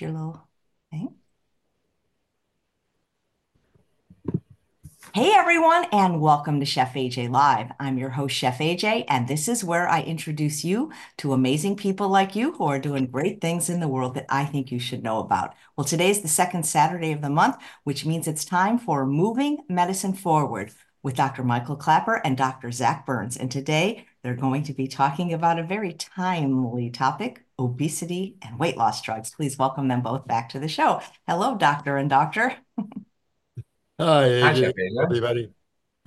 your little thing. Hey everyone, and welcome to Chef AJ Live. I'm your host, Chef AJ, and this is where I introduce you to amazing people like you who are doing great things in the world that I think you should know about. Well, today's the second Saturday of the month, which means it's time for Moving Medicine Forward with Dr. Michael Klaper and Dr. Zach Burns. And today they're going to be talking about a very timely topic obesity and weight loss drugs. Please welcome them both back to the show. Hello, Doctor and Doctor. Hi, Hi, AJ, Chef AJ. everybody.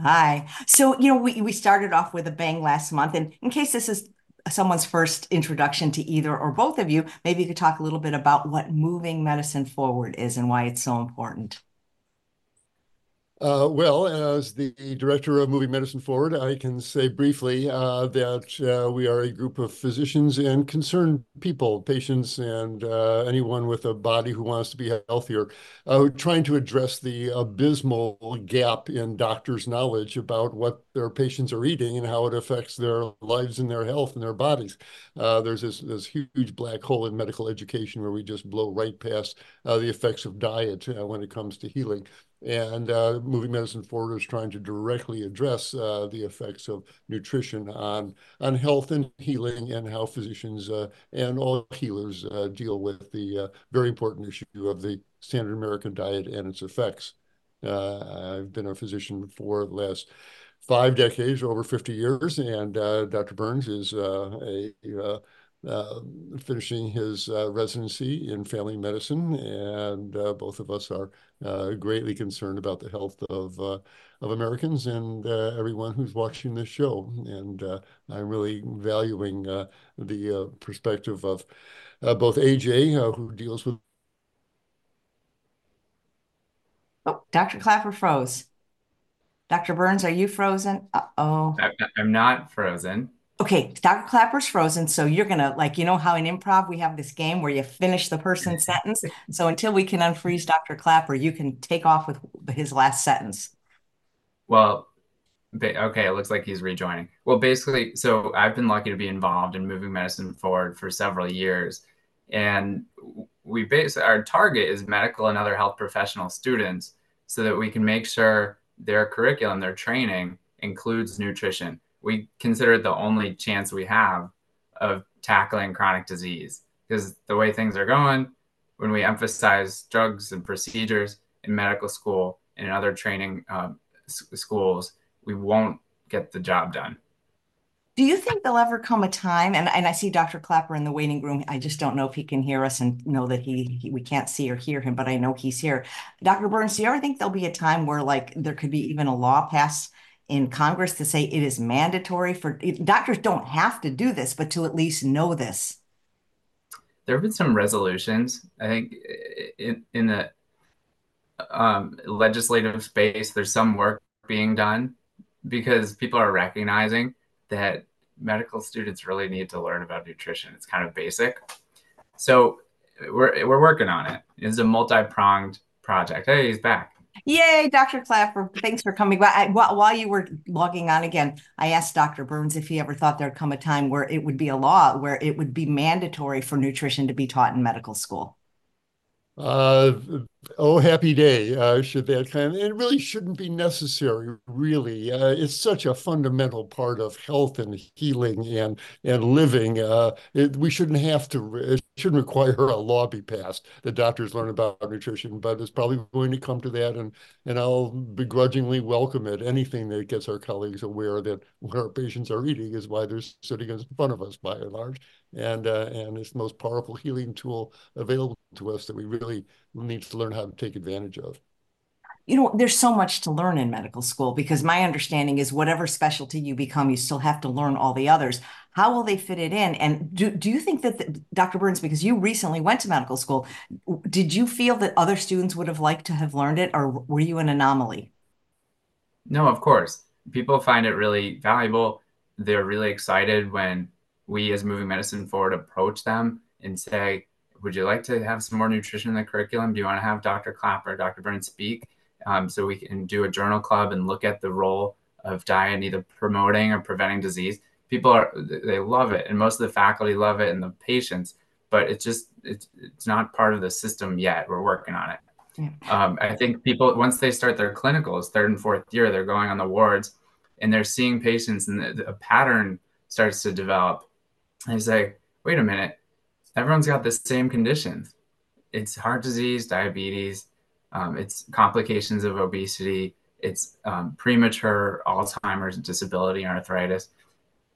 Hi. So, you know, we, we started off with a bang last month. And in case this is someone's first introduction to either or both of you, maybe you could talk a little bit about what moving medicine forward is and why it's so important. Uh, well, as the director of Moving Medicine Forward, I can say briefly uh, that uh, we are a group of physicians and concerned people, patients, and uh, anyone with a body who wants to be healthier, uh, trying to address the abysmal gap in doctors' knowledge about what their patients are eating and how it affects their lives and their health and their bodies. Uh, there's this, this huge black hole in medical education where we just blow right past the effects of diet when it comes to healing. And uh, Moving Medicine Forward is trying to directly address uh, the effects of nutrition on, on health and healing and how physicians uh, and all healers uh, deal with the uh, very important issue of the standard American diet and its effects. Uh, I've been a physician for the last five decades, over 50 years, and Dr. Burns is a, a uh, finishing his uh, residency in family medicine, and uh, both of us are uh, greatly concerned about the health of uh, of Americans and uh, everyone who's watching this show. And I'm really valuing the perspective of both AJ, who deals with. Oh, Dr. Klaper froze. Dr. Burns, are you frozen? Uh-oh. I'm not frozen. Okay, Dr. Klaper's frozen, so you're gonna like you know how in improv we have this game where you finish the person's sentence. So until we can unfreeze Dr. Klaper, you can take off with his last sentence. Well, okay, it looks like he's rejoining. Well, basically, so I've been lucky to be involved in moving medicine forward for several years, and we base our target is medical and other health professional students, so that we can make sure their curriculum, their training includes nutrition we consider it the only chance we have of tackling chronic disease. Because the way things are going when we emphasize drugs and procedures in medical school and in other training um, schools we won't get the job done. Do you think there'll ever come a time and, and i see dr Klaper in the waiting room. I just don't know if he can hear us and know that he, he we can't see or hear him but i know he's here. Dr burns do you ever think there'll be a time where like there could be even a law passed in Congress to say it is mandatory for doctors don't have to do this, but to at least know this? There have been some resolutions. I think in, in the um, legislative space, there's some work being done because people are recognizing that medical students really need to learn about nutrition. It's kind of basic. So we're, we're working on it. It's a multi pronged project. Hey, he's back. Yay, Dr. Klaper. Thanks for coming. I, while, while you were logging on again, I asked Dr. Burns if he ever thought there'd come a time where it would be a law, where it would be mandatory for nutrition to be taught in medical school. Uh, oh, happy day, uh, should that kind of, it really shouldn't be necessary, really. Uh, it's such a fundamental part of health and healing and and living. Uh, it, we shouldn't have to, it shouldn't require a law be passed that doctors learn about nutrition, but it's probably going to come to that, and and I'll begrudgingly welcome it. Anything that gets our colleagues aware that what our patients are eating is why they're sitting in front of us by and large and uh, and it's the most powerful healing tool available to us that we really need to learn how to take advantage of. You know, there's so much to learn in medical school because my understanding is whatever specialty you become, you still have to learn all the others. How will they fit it in? And do, do you think that, the, Dr. Burns, because you recently went to medical school, did you feel that other students would have liked to have learned it, or were you an anomaly? No, of course. People find it really valuable. They're really excited when we as moving medicine forward approach them and say would you like to have some more nutrition in the curriculum do you want to have dr klaper dr burns speak um, so we can do a journal club and look at the role of diet in either promoting or preventing disease people are they love it and most of the faculty love it and the patients but it's just it's it's not part of the system yet. We're working on it. Yeah. Um, I think people once they start their clinicals, third and fourth year, they're going on the wards and they're seeing patients, and the, a pattern starts to develop. And they say, "Wait a minute, everyone's got the same conditions. It's heart disease, diabetes, um, it's complications of obesity, it's um, premature Alzheimer's, disability, arthritis,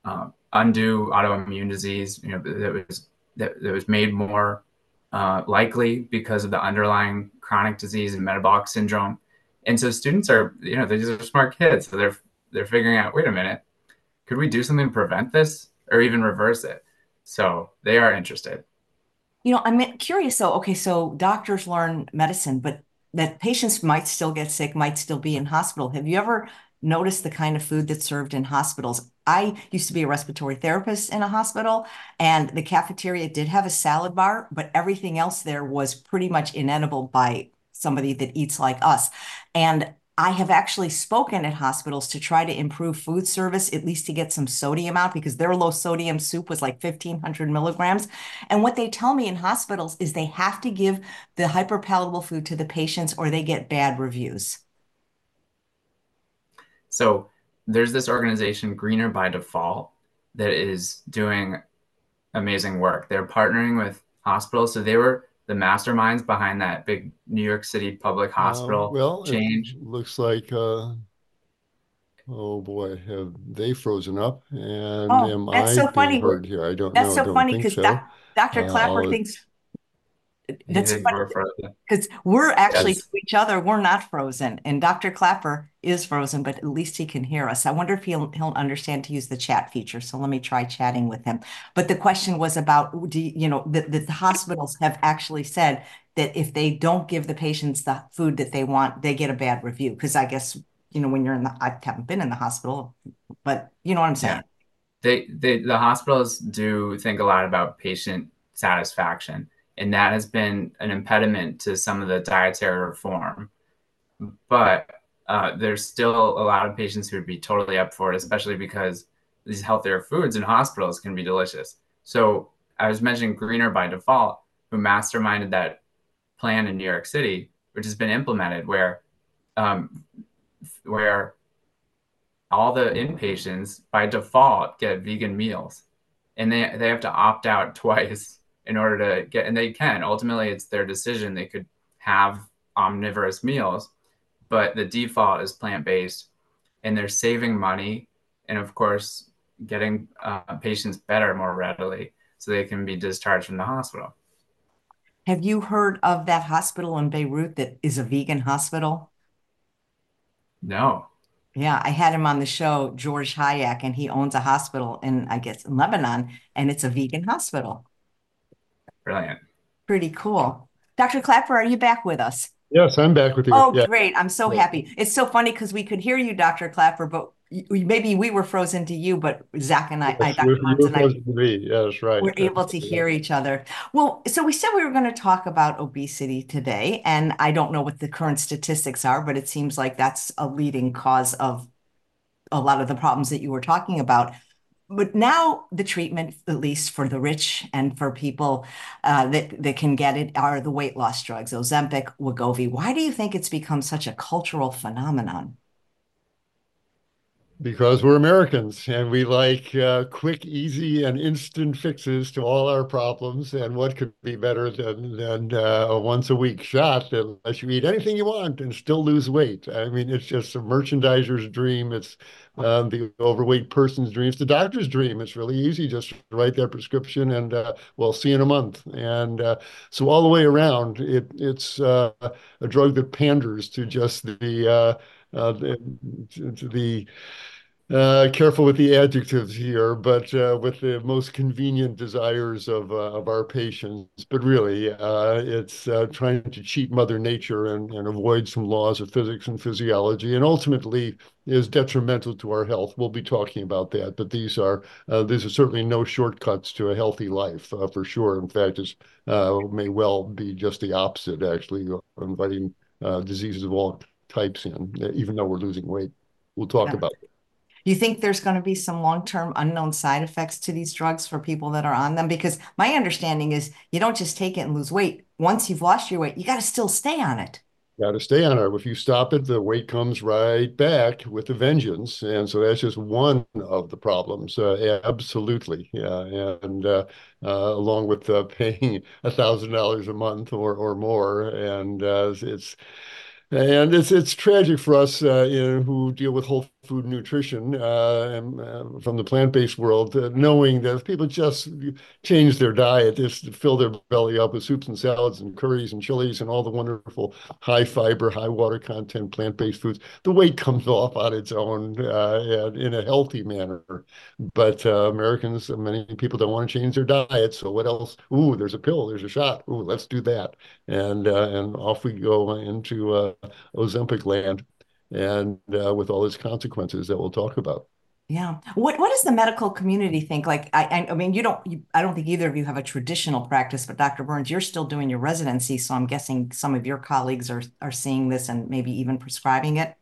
um, undue autoimmune disease. You know that was that, that was made more uh, likely because of the underlying chronic disease and metabolic syndrome. And so students are, you know, these are smart kids, so they're they're figuring out, wait a minute, could we do something to prevent this or even reverse it? So they are interested. You know, I'm curious though. Okay, so doctors learn medicine, but that patients might still get sick, might still be in hospital. Have you ever noticed the kind of food that's served in hospitals? I used to be a respiratory therapist in a hospital, and the cafeteria did have a salad bar, but everything else there was pretty much inedible by somebody that eats like us. And I have actually spoken at hospitals to try to improve food service, at least to get some sodium out, because their low sodium soup was like 1500 milligrams. And what they tell me in hospitals is they have to give the hyperpalatable food to the patients or they get bad reviews. So there's this organization, Greener by Default, that is doing amazing work. They're partnering with hospitals. So they were the masterminds behind that big New York City public uh, hospital uh, well, change. looks like, uh, oh boy, have they frozen up? And oh, am that's I so funny. heard here? I don't that's know. so funny because so. Dr. Klaper uh, thinks that's because we're actually yes. to each other we're not frozen and dr klaper is frozen but at least he can hear us. I wonder if he'll he'll understand to use the chat feature so let me try chatting with him. But the question was about do you, know the, the hospitals have actually said that if they don't give the patients the food that they want they get a bad review because i guess you know when you're in the i haven't been in the hospital but you know what i'm saying? Yeah. they, they the hospitals do think a lot about patient satisfaction and that has been an impediment to some of the dietary reform. But uh, there's still a lot of patients who would be totally up for it, especially because these healthier foods in hospitals can be delicious. So I was mentioning Greener by Default, who masterminded that plan in New York City, which has been implemented, where um, where all the inpatients by default get vegan meals, and they they have to opt out twice in order to get, and they can. Ultimately, it's their decision. They could have omnivorous meals, but the default is plant based, and they're saving money, and of course, getting uh, patients better more readily, so they can be discharged from the hospital. Have you heard of that hospital in Beirut that is a vegan hospital? No. Yeah, I had him on the show, George Hayek, and he owns a hospital in, I guess, in Lebanon, and it's a vegan hospital. Brilliant. Pretty cool. Dr. Klaper, are you back with us? Yes, I'm back with you. Oh, yeah. great. I'm so yeah. happy. It's so funny because we could hear you, Dr. Klaper, but maybe we were frozen to you, but Zach and I, yes, I Dr. You, you and I, to me. Yes, right. We're able to hear each other. Well, so we said we were going to talk about obesity today, and I don't know what the current statistics are, but it seems like that's a leading cause of a lot of the problems that you were talking about but now the treatment, at least for the rich and for people uh, that that can get it, are the weight loss drugs, Ozempic, Wegovy. Why do you think it's become such a cultural phenomenon? Because we're Americans and we like uh, quick, easy, and instant fixes to all our problems. And what could be better than, than uh, a once a week shot that lets you eat anything you want and still lose weight? I mean, it's just a merchandiser's dream. It's um, the overweight person's dream. It's the doctor's dream. It's really easy just write that prescription and uh, we'll see in a month. And uh, so all the way around, it, it's uh, a drug that panders to just the, uh, the, the uh, careful with the adjectives here, but uh, with the most convenient desires of uh, of our patients. But really, uh, it's uh, trying to cheat Mother Nature and, and avoid some laws of physics and physiology, and ultimately is detrimental to our health. We'll be talking about that, but these are these are certainly no shortcuts to a healthy life for sure. In fact, it may well be just the opposite, actually, inviting diseases of all types in, even though we're losing weight. We'll talk yeah. about it. you think there's going to be some long-term unknown side effects to these drugs for people that are on them? Because my understanding is you don't just take it and lose weight. Once you've lost your weight, you got to still stay on it. Got to stay on it. If you stop it, the weight comes right back with a vengeance. And so that's just one of the problems. Uh, absolutely. Yeah. And uh, uh, along with uh, paying a thousand dollars a month or, or more. And uh, it's, and it's it's tragic for us, uh, you know, who deal with whole food nutrition uh, and, uh, from the plant-based world, uh, knowing that if people just change their diet, just fill their belly up with soups and salads and curries and chilies and all the wonderful high fiber, high water content plant-based foods, the weight comes off on its own in a healthy manner. But Americans, many people don't want to change their diet. So what else? Ooh, there's a pill, there's a shot. Ooh, let's do that, and and off we go into Ozempic land and uh, with all its consequences that we'll talk about. Yeah. What what does the medical community think? Like, I I mean, you don't. You, I don't think either of you have a traditional practice, but Dr. Burns, you're still doing your residency, so I'm guessing some of your colleagues are are seeing this and maybe even prescribing it.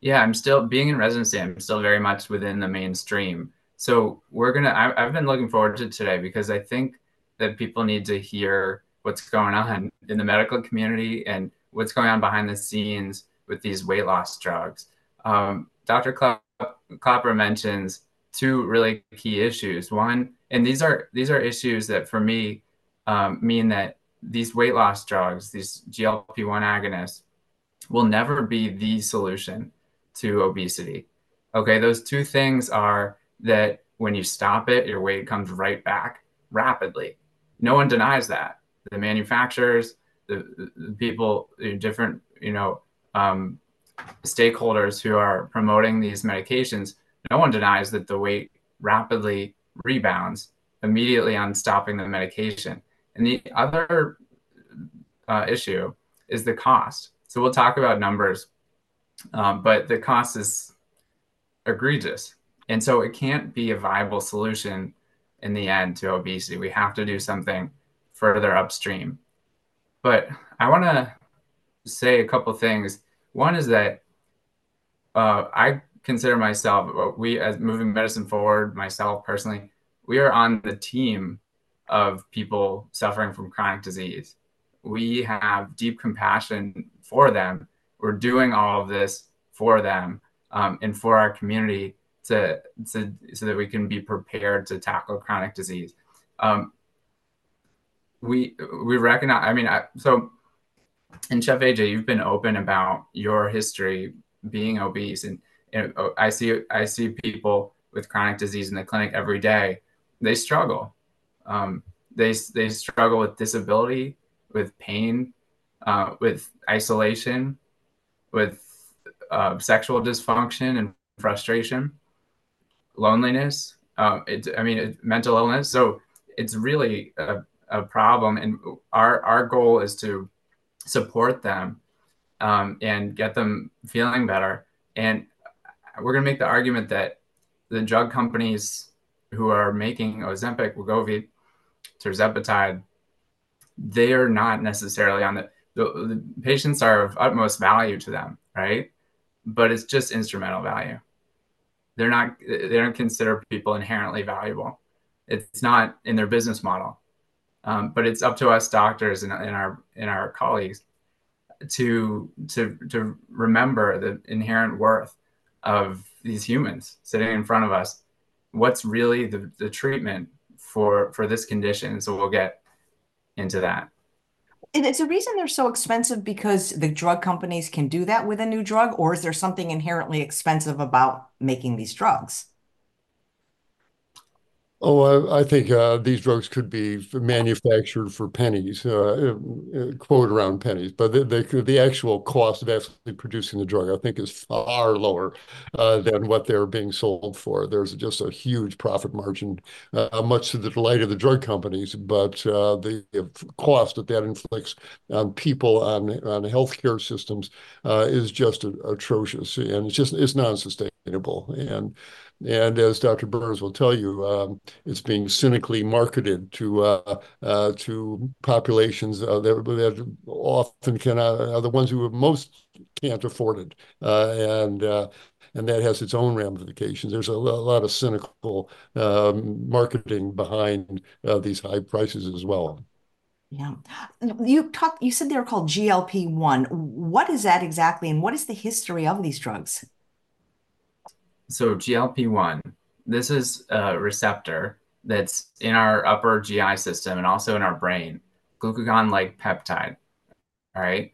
Yeah, I'm still being in residency. I'm still very much within the mainstream. So we're gonna. I, I've been looking forward to today because I think that people need to hear what's going on in the medical community and what's going on behind the scenes with these weight loss drugs. Um, Dr. Klaper mentions two really key issues. One, and these are these are issues that for me um, mean that these weight loss drugs, these GLP-1 agonists, will never be the solution to obesity. Okay, those two things are that when you stop it, your weight comes right back rapidly. No one denies that. The manufacturers, the, the people, different, you know, um, stakeholders who are promoting these medications, no one denies that the weight rapidly rebounds immediately on stopping the medication. And the other uh, issue is the cost. So we'll talk about numbers, um, but the cost is egregious. And so it can't be a viable solution in the end to obesity. We have to do something further upstream. But I want to say a couple things one is that uh, I consider myself, uh, we as moving medicine forward, myself personally, we are on the team of people suffering from chronic disease. We have deep compassion for them. We're doing all of this for them um, and for our community to, to so that we can be prepared to tackle chronic disease. Um, we we recognize. I mean, I, so and Chef AJ, you've been open about your history being obese, and, oh, I see I see people with chronic disease in the clinic every day. They struggle. Um, they they struggle with disability, with pain, uh, with isolation, with uh, sexual dysfunction and frustration, loneliness. Uh, it, I mean, it, mental illness. So it's really a, a problem, and our our goal is to support them um, and get them feeling better. And we're going to make the argument that the drug companies who are making Ozempic, Wegovy, tirzepatide, they are not necessarily on the, the, the patients are of utmost value to them, right? But it's just instrumental value. They're not. They don't consider people inherently valuable. It's not in their business model. Um, but it's up to us doctors and, and our and our colleagues to to to remember the inherent worth of these humans sitting in front of us. What's really the, the treatment for for this condition? So we'll get into that. And it's a reason they're so expensive because the drug companies can do that with a new drug, or is there something inherently expensive about making these drugs? Oh, I, think uh, these drugs could be manufactured for pennies, uh, uh, quote around pennies, but the, actual cost of actually producing the drug, I think, is far lower than what they're being sold for. There's just a huge profit margin, much to the delight of the drug companies, but the cost that that inflicts on people, on on healthcare systems, is just atrocious, and it's just it's non-sustainable. And and as Dr. Burns will tell you, um, it's being cynically marketed to uh, uh, to populations uh, that, that, often can are the ones who most can't afford it. and and that has its own ramifications. There's a, a lot of cynical um, marketing behind uh, these high prices as well. Yeah. You talked, you said they were called GLP-1. What is that exactly, and what is the history of these drugs? So GLP-1, this is a receptor that's in our upper GI system and also in our brain, glucagon-like peptide. All right.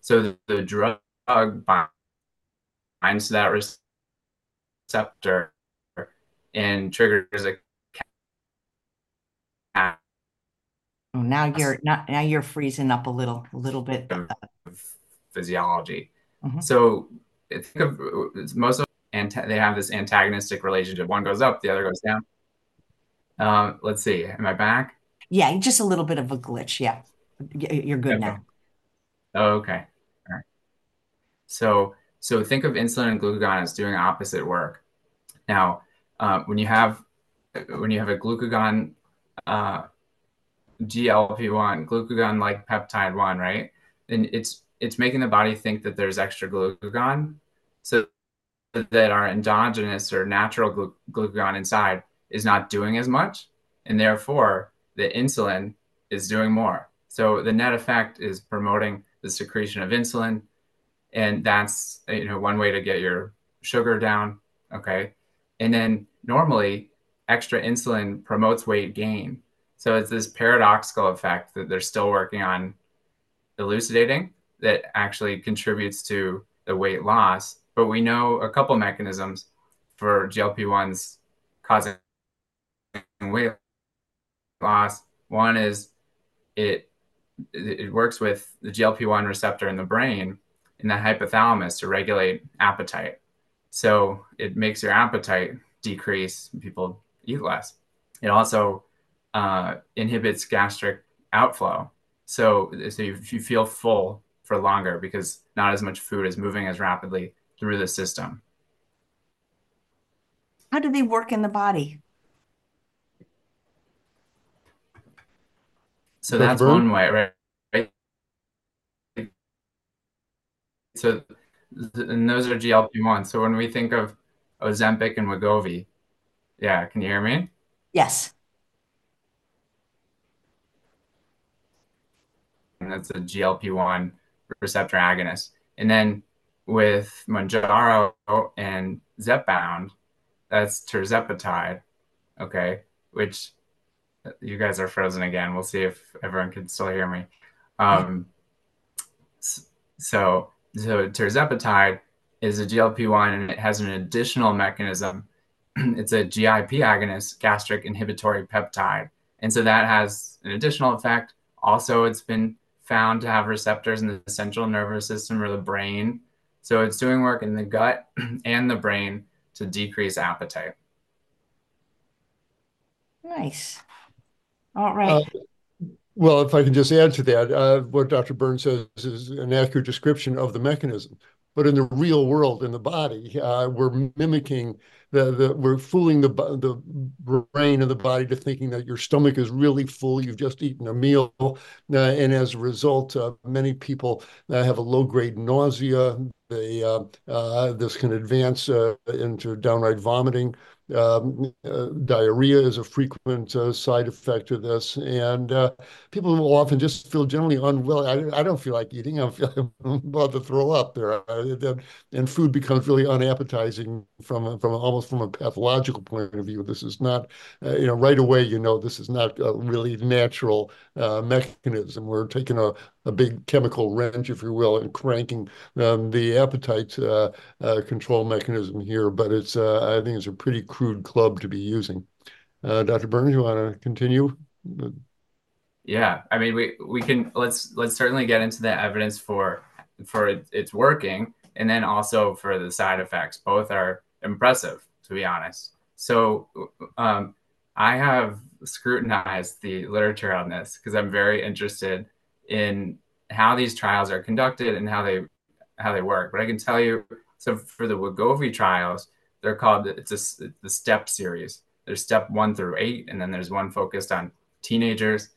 So the, the drug binds to that receptor and triggers a Oh, now you're not now you're freezing up a little, a little bit. Of physiology. Mm-hmm. So think of most of and they have this antagonistic relationship. One goes up, the other goes down. Um, let's see. Am I back? Yeah, just a little bit of a glitch. Yeah, you're good okay. now. Oh, okay. All right. So so think of insulin and glucagon as doing opposite work. Now, uh, when you have when you have a glucagon uh, GLP-1, glucagon-like peptide one, right? And it's it's making the body think that there's extra glucagon, so that our endogenous or natural glu- glucagon inside is not doing as much, and therefore the insulin is doing more. So the net effect is promoting the secretion of insulin, and that's you know one way to get your sugar down. Okay, and then normally extra insulin promotes weight gain so it's this paradoxical effect that they're still working on elucidating that actually contributes to the weight loss. But we know a couple mechanisms for GLP-1s causing weight loss. One is it it works with the GLP-1 receptor in the brain in the hypothalamus to regulate appetite. So it makes your appetite decrease. People eat less. It also uh, inhibits gastric outflow. So, so you, you feel full for longer because not as much food is moving as rapidly through the system. How do they work in the body? So that's one way, right? right? So, and those are GLP-1. So when we think of Ozempic and Wegovy, yeah, can you hear me? Yes. And that's a GLP-1 receptor agonist. And then with Mounjaro and Zepbound, that's tirzepatide, okay, which you guys are frozen again. We'll see if everyone can still hear me. Um, so, so tirzepatide is a GLP-1 and it has an additional mechanism. it's a GIP agonist, gastric inhibitory peptide. And so that has an additional effect. Also, it's been found to have receptors in the central nervous system or the brain. So it's doing work in the gut and the brain to decrease appetite. Nice. All right. Uh, well, if I can just add to that, uh, what Dr. Burns says is an accurate description of the mechanism. But in the real world, in the body, uh, we're mimicking the, the we're fooling the the brain and the body to thinking that your stomach is really full. You've just eaten a meal, uh, and as a result, uh, many people uh, have a low grade nausea. They uh, uh, this can advance into downright vomiting. Um, uh, diarrhea is a frequent uh, side effect of this, and uh, people will often just feel generally unwell. I, I don't feel like eating. I'm, feeling, about to throw up there, and food becomes really unappetizing from from almost from a pathological point of view. This is not, uh, you know, right away you know this is not a really natural uh, mechanism. We're taking a a big chemical wrench, if you will, and cranking um, the appetite uh, uh, control mechanism here. But it's, uh, I think it's a pretty crude club to be using. Uh, Dr. Burns, you want to continue? Yeah, I mean, we we can let's let's certainly get into the evidence for for it, it's working, and then also for the side effects. Both are impressive, to be honest. So, um, I have scrutinized the literature on this because I'm very interested in how these trials are conducted and how they how they work. But I can tell you, so for the Wegovy trials, they're called it's a, the STEP series. There's step one through eight, and then there's one focused on teenagers.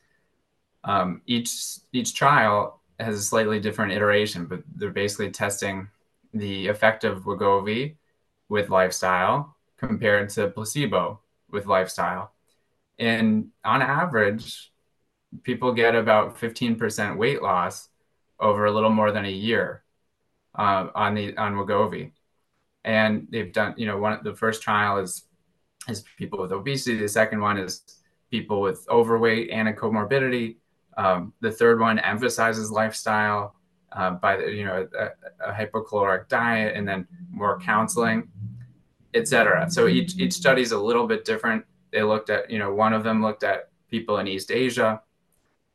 Um, each each trial has a slightly different iteration, but they're basically testing the effect of Wegovy with lifestyle compared to placebo with lifestyle. And on average, people get about 15% weight loss over a little more than a year uh, on the on Wegovy. And they've done, you know, one the first trial is is people with obesity. The second one is people with overweight and a comorbidity. Um, the third one emphasizes lifestyle uh, by the, you know a, a hypocaloric diet and then more counseling, etc. So each each study is a little bit different. They looked at you know one of them looked at people in East Asia,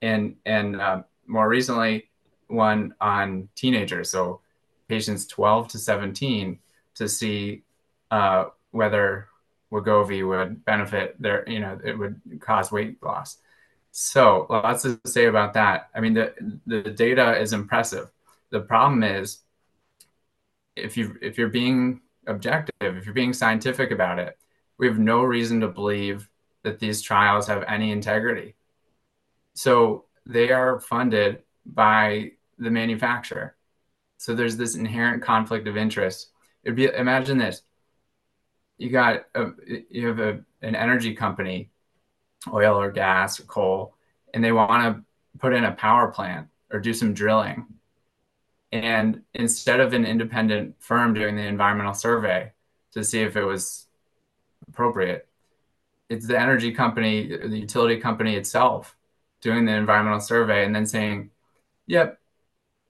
and and uh, more recently one on teenagers, so patients 12 to 17, to see uh, whether Wegovy would benefit their, you know, it would cause weight loss. So lots to say about that. I mean, the the data is impressive. The problem is, if you if you're being objective, if you're being scientific about it, we have no reason to believe that these trials have any integrity. So they are funded by the manufacturer. So there's this inherent conflict of interest. It'd be imagine this: you got a, you have a, an energy company, oil or gas or coal, and they want to put in a power plant or do some drilling. And instead of an independent firm doing the environmental survey to see if it was appropriate, it's the energy company, the utility company itself doing the environmental survey and then saying, yep,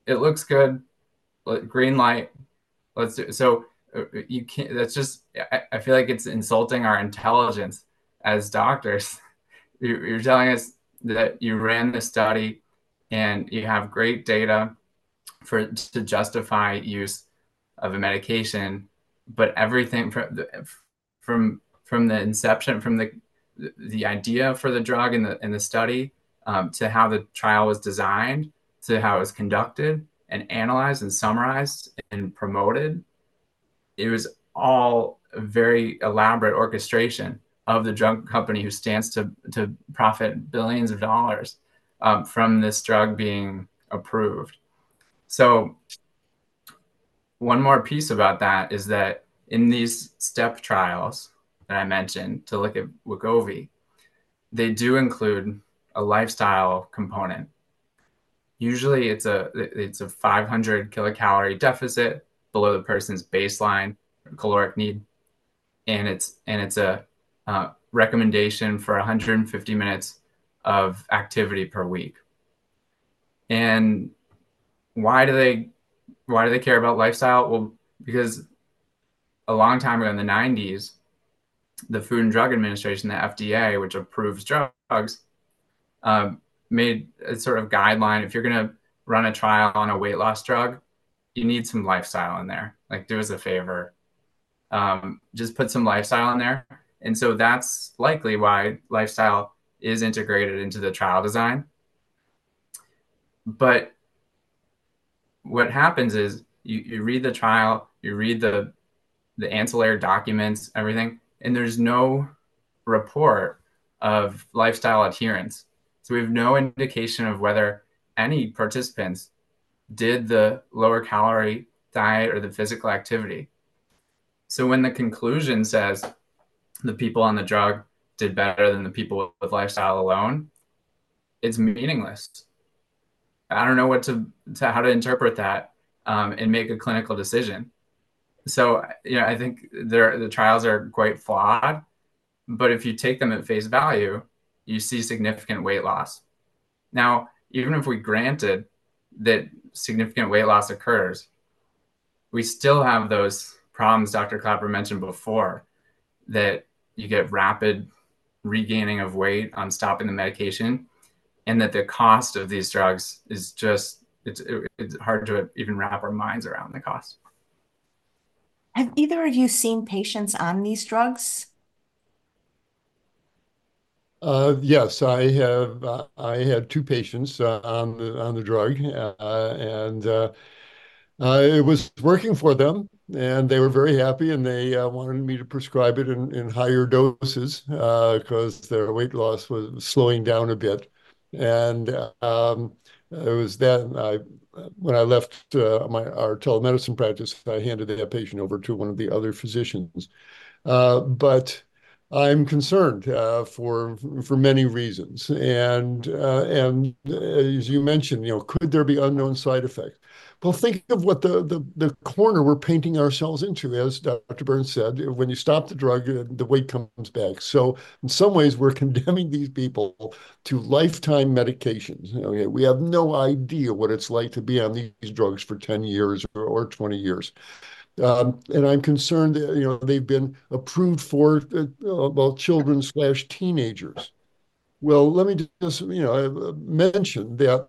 it looks good, green light, let's do it. So uh, you can't that's just I, feel like it's insulting our intelligence as doctors you're, telling us that you ran the study and you have great data for to justify use of a medication but everything from the, from from the inception from the the idea for the drug in the in the study um, to how the trial was designed to how it was conducted and analyzed and summarized and promoted it was all a very elaborate orchestration of the drug company who stands to to profit billions of dollars um, from this drug being approved. So one more piece about that is that in these step trials that I mentioned to look at Wegovy, they do include a lifestyle component. Usually, it's a it's a 500 kilocalorie deficit below the person's baseline caloric need, and it's and it's a uh, recommendation for 150 minutes of activity per week. And why do they why do they care about lifestyle? Well, because a long time ago in the 90s, the Food and Drug Administration, the FDA, which approves drugs, um, made a sort of guideline. If you're going to run a trial on a weight loss drug, you need some lifestyle in there. Like, do us a favor, um, just put some lifestyle in there. And so that's likely why lifestyle is integrated into the trial design. But what happens is you, you read the trial, you read the the ancillary documents, everything, and there's no report of lifestyle adherence. So we have no indication of whether any participants did the lower calorie diet or the physical activity. So when the conclusion says the people on the drug did better than the people with lifestyle alone, it's meaningless. I don't know what to, to how to interpret that um, and make a clinical decision. So you know, I think the trials are quite flawed, but if you take them at face value, you see significant weight loss. Now, even if we granted that significant weight loss occurs, we still have those problems Dr. Klaper mentioned before that you get rapid regaining of weight on stopping the medication and that the cost of these drugs is just it's, it's hard to even wrap our minds around the cost have either of you seen patients on these drugs yes, I have. Uh, I had two patients uh, on the drug, uh, and uh, uh, it was working for them and they were very happy and they uh, wanted me to prescribe it in, higher doses because uh, their weight loss was slowing down a bit and um, it was that when I left uh, our telemedicine practice, I handed that patient over to one of the other physicians. Uh, but I'm concerned uh, for for many reasons, and uh, and as you mentioned, you know, could there be unknown side effects? Well, think of what the, the, the corner we're painting ourselves into. As Dr. Burns said, when you stop the drug, uh, the weight comes back. So in some ways, we're condemning these people to lifetime medications. Okay, we have no idea what it's like to be on these drugs for 10 years or, or 20 years. Um, and I'm concerned that you know they've been approved for uh, well children slash teenagers. Well, let me just you know uh, mention that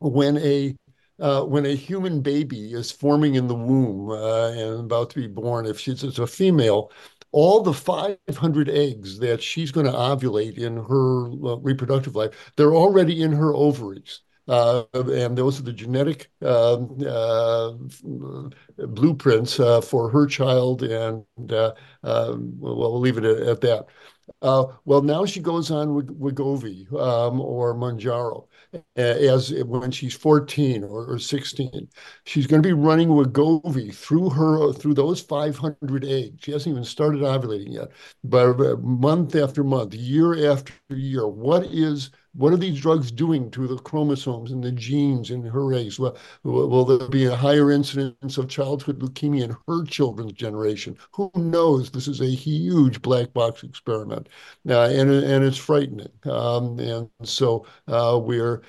when a uh, when a human baby is forming in the womb uh, and about to be born, if she's it's a female, all the 500 eggs that she's going to ovulate in her uh, reproductive life, they're already in her ovaries. Uh, and those are the genetic uh, uh, blueprints uh, for her child, and um, well, we'll leave it at, at that. Well, now she goes on with Wegovy um, or Mounjaro as when she's 14 or, or 16. She's going to be running Wegovy through her through those 500 eggs. She hasn't even started ovulating yet, but month after month, year after year. What is what are these drugs doing to the chromosomes and the genes in her eggs? Well, will there be a higher incidence of childhood leukemia in her children's generation? Who knows? This is a huge black box experiment, uh, and and it's frightening. Um, and so uh, we're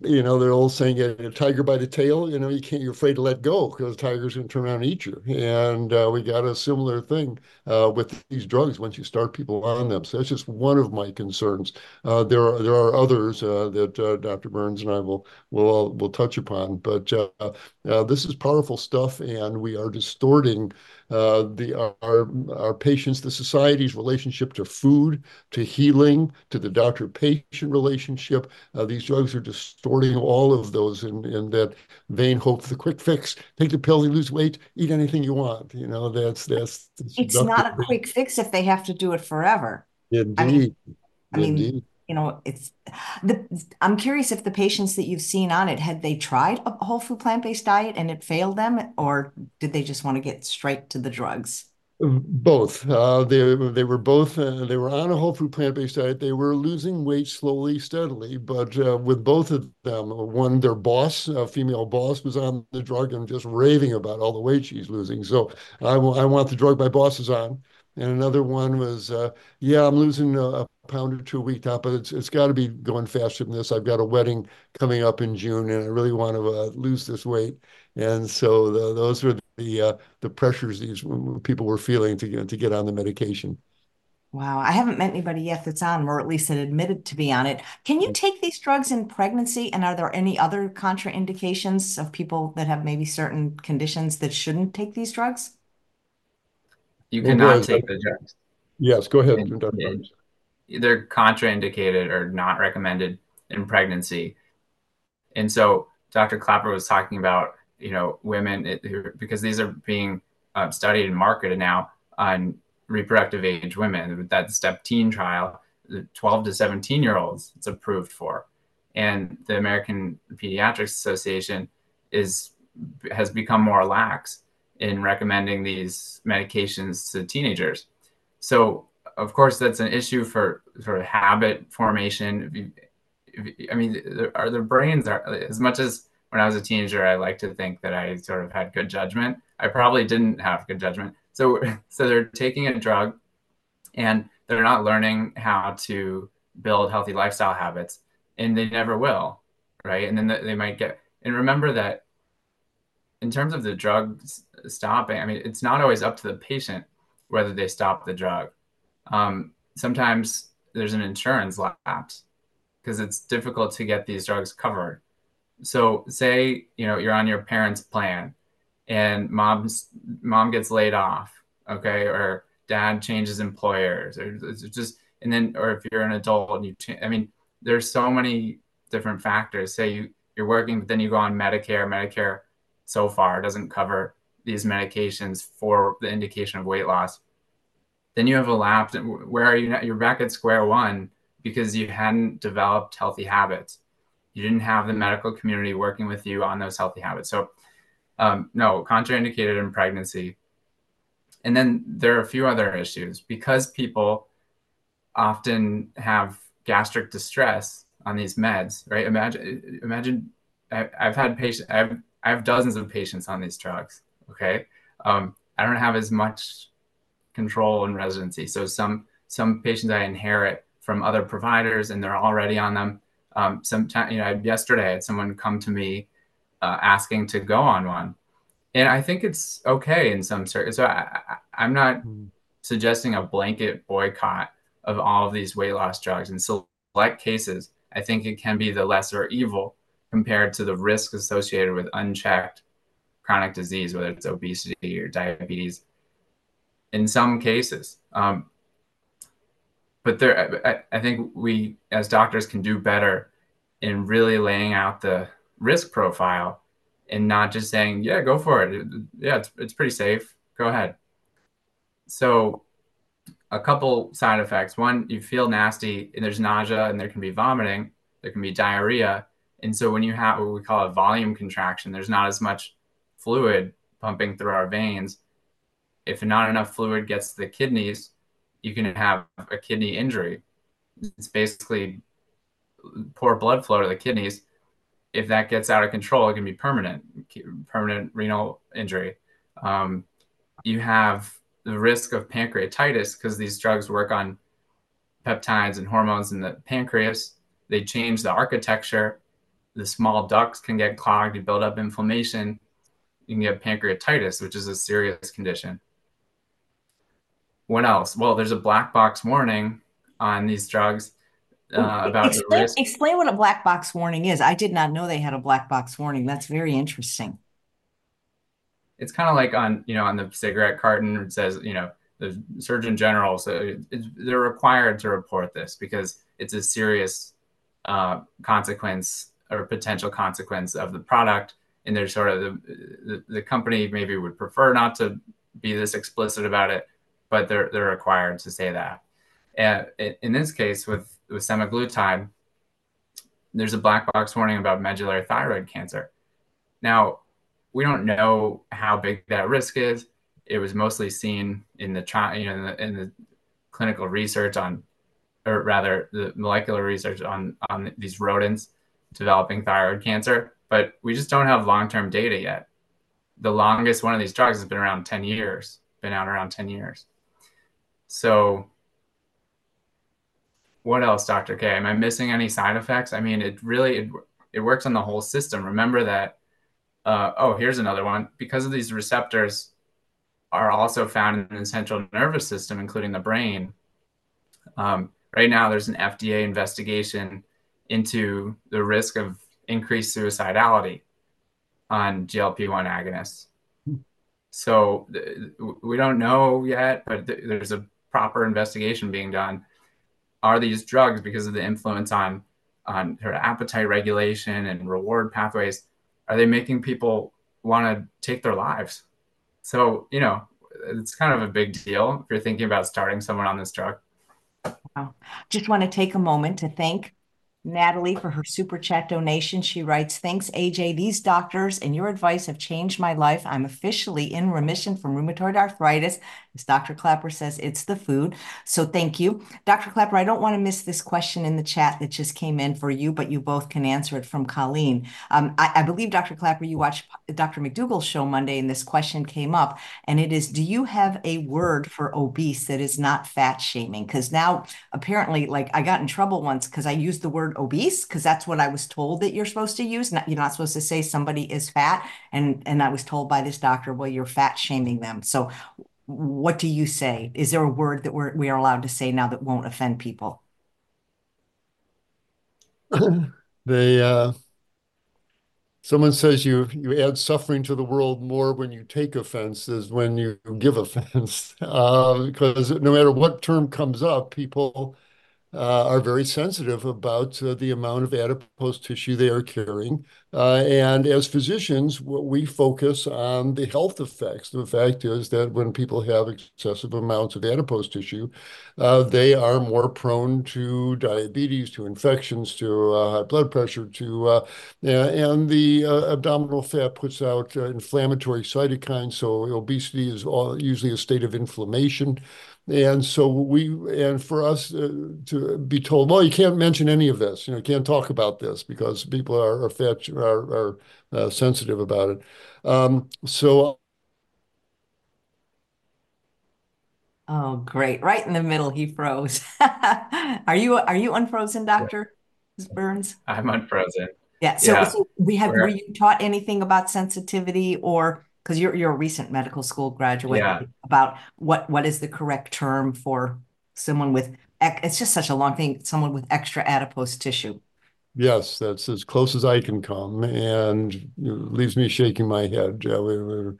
you know, they're all saying get a tiger by the tail. You know, you can't. You're afraid to let go because the tiger's going to turn around and eat you. And uh, we got a similar thing uh, with these drugs once you start people on them. So that's just one of my concerns. Uh, there are there are others uh, that uh, Dr. Burns and I will will will touch upon. But uh, this is powerful stuff, and we are distorting uh, the our our patients, the society's relationship to food, to healing, to the doctor-patient relationship. Uh, these drugs are distorting all of those in, in that vain hope for the quick fix. Take the pill, you lose weight, eat anything you want. You know, that's that's. that's it's not a quick fix if they have to do it forever. Indeed. I mean, I mean Indeed you know, it's the I'm curious if the patients that you've seen on it had they tried a whole food plant-based diet and it failed them, or did they just want to get straight to the drugs? Both. Uh, they they were both. Uh, they were on a whole food plant-based diet. They were losing weight slowly, steadily. But uh, with both of them, one their boss, a female boss, was on the drug and just raving about all the weight she's losing. So I, I want the drug my boss is on. And another one was, uh, yeah, I'm losing a, pound or two a week top, but it's it's got to be going faster than this. I've got a wedding coming up in June, and I really want to uh, lose this weight. And so the, those were the uh, the pressures these people were feeling to get to get on the medication. Wow, I haven't met anybody yet that's on, or at least that admitted to be on it. Can you mm. take these drugs in pregnancy? And are there any other contraindications of people that have maybe certain conditions that shouldn't take these drugs? You cannot take the drugs. Yes, go ahead. They're contraindicated or not recommended in pregnancy. And so Dr. Klaper was talking about, you know, women it, because these are being uh, studied and marketed now on reproductive age women. With that STEP teen trial, the 12 to 17 year olds, it's approved for. And the American Pediatrics Association is has become more lax in recommending these medications to teenagers. So of course, that's an issue for sort of habit formation. I mean, are the brains are as much as when I was a teenager, I like to think that I sort of had good judgment. I probably didn't have good judgment. So, so they're taking a drug, and they're not learning how to build healthy lifestyle habits, and they never will, right? And then they might get. And remember that in terms of the drug stopping, I mean, it's not always up to the patient whether they stop the drug. Um, sometimes there's an insurance lapse because it's difficult to get these drugs covered. So say, you know, you're on your parents' plan and mom's mom gets laid off, okay, or dad changes employers or just and then or if you're an adult and you change, I mean, there's so many different factors. Say you you're working, but then you go on Medicare. Medicare so far doesn't cover these medications for the indication of weight loss then you have a lapse. Where are you? You're back at square one because you hadn't developed healthy habits. You didn't have the medical community working with you on those healthy habits. So, um, no, contraindicated in pregnancy. And then there are a few other issues because people often have gastric distress on these meds, right? Imagine, imagine I, have had patients, I have, I have dozens of patients on these drugs. Okay. Um, I don't have as much control in residency. So some, some patients I inherit from other providers and they're already on them. Um, sometime, you know, yesterday I had someone come to me uh, asking to go on one. And I think it's okay in some circles. So I, am not mm. suggesting a blanket boycott of all of these weight loss drugs. In select cases, I think it can be the lesser evil compared to the risk associated with unchecked chronic disease, whether it's obesity or diabetes. In some cases, um, but there, I, I think we as doctors can do better in really laying out the risk profile and not just saying, yeah, go for it. Yeah, it's, it's pretty safe. Go ahead. So a couple side effects. One, you feel nasty and there's nausea and there can be vomiting, there can be diarrhea. And so when you have what we call a volume contraction, there's not as much fluid pumping through our veins. If not enough fluid gets to the kidneys, you can have a kidney injury. It's basically poor blood flow to the kidneys. If that gets out of control, it can be permanent, permanent renal injury. Um, you have the risk of pancreatitis because these drugs work on peptides and hormones in the pancreas. They change the architecture. The small ducts can get clogged, you build up inflammation. You can get pancreatitis, which is a serious condition. What else? Well, there's a black box warning on these drugs uh, about explain, the risk. Explain what a black box warning is. I did not know they had a black box warning. That's very interesting it's kind of like on you know on the cigarette carton it says you know the surgeon general so they're required to report this because it's a serious uh, consequence or potential consequence of the product and they're sort of the, the, the company maybe would prefer not to be this explicit about it but they're they're required to say that and in this case with with semaglutide there's a black box warning about medullary thyroid cancer now we don't know how big that risk is. It was mostly seen in the you know, in the, in the clinical research on, or rather, the molecular research on on these rodents developing thyroid cancer. But we just don't have long term data yet. The longest one of these drugs has been around 10 years, been out around 10 years. So, what else, Dr. K? Am I missing any side effects? I mean, it really it, it works on the whole system. Remember that uh, oh, here's another one. Because of these receptors are also found in the central nervous system, including the brain. Um, right now, there's an FDA investigation into the risk of increased suicidality on GLP-1 agonists. So th- we don't know yet, but th- there's a proper investigation being done. Are these drugs, because of the influence on on of appetite regulation and reward pathways, are they making people want to take their lives? So, you know, it's kind of a big deal if you're thinking about starting someone on this drug. Wow. Just want to take a moment to thank Natalie for her super chat donation. She writes, Thanks, AJ. These doctors and your advice have changed my life. I'm officially in remission from rheumatoid arthritis. As Dr. Klaper says, it's the food. So thank you. Dr. Klaper, I don't want to miss this question in the chat that just came in for you, but you both can answer it from Colleen. Um, I, I believe, Dr. Klaper, you watched Dr. McDougall's show Monday and this question came up, and it is Do you have a word for obese that is not fat shaming? Because now apparently, like I got in trouble once because I used the word obese because that's what I was told that you're supposed to use. Not, you're not supposed to say somebody is fat. And, and I was told by this doctor, well, you're fat shaming them. So what do you say? Is there a word that we're, we are allowed to say now that won't offend people? they, uh, someone says you you add suffering to the world more when you take offense as when you give offense uh, because no matter what term comes up people are very sensitive about uh, the amount of adipose tissue they are carrying. Uh, and as physicians, we focus on the health effects. The fact is that when people have excessive amounts of adipose tissue, uh, they are more prone to diabetes, to infections, to uh, high blood pressure, to uh, and the abdominal fat puts out inflammatory cytokines. So obesity is all, usually a state of inflammation. And so we, and for us uh, to be told, well, you can't mention any of this, you know, you can't talk about this because people are are, fat, are, are uh, sensitive about it. Um, so. Oh, great! Right in the middle, he froze. are you are you unfrozen, Doctor Burns? I'm unfrozen. Yeah. So, yeah. so we have. Were you taught anything about sensitivity or? Because you're you're a recent medical school graduate yeah. about what what is the correct term for someone with it's just such a long thing someone with extra adipose tissue yes that's as close as i can come and leaves me shaking my head uh, oh,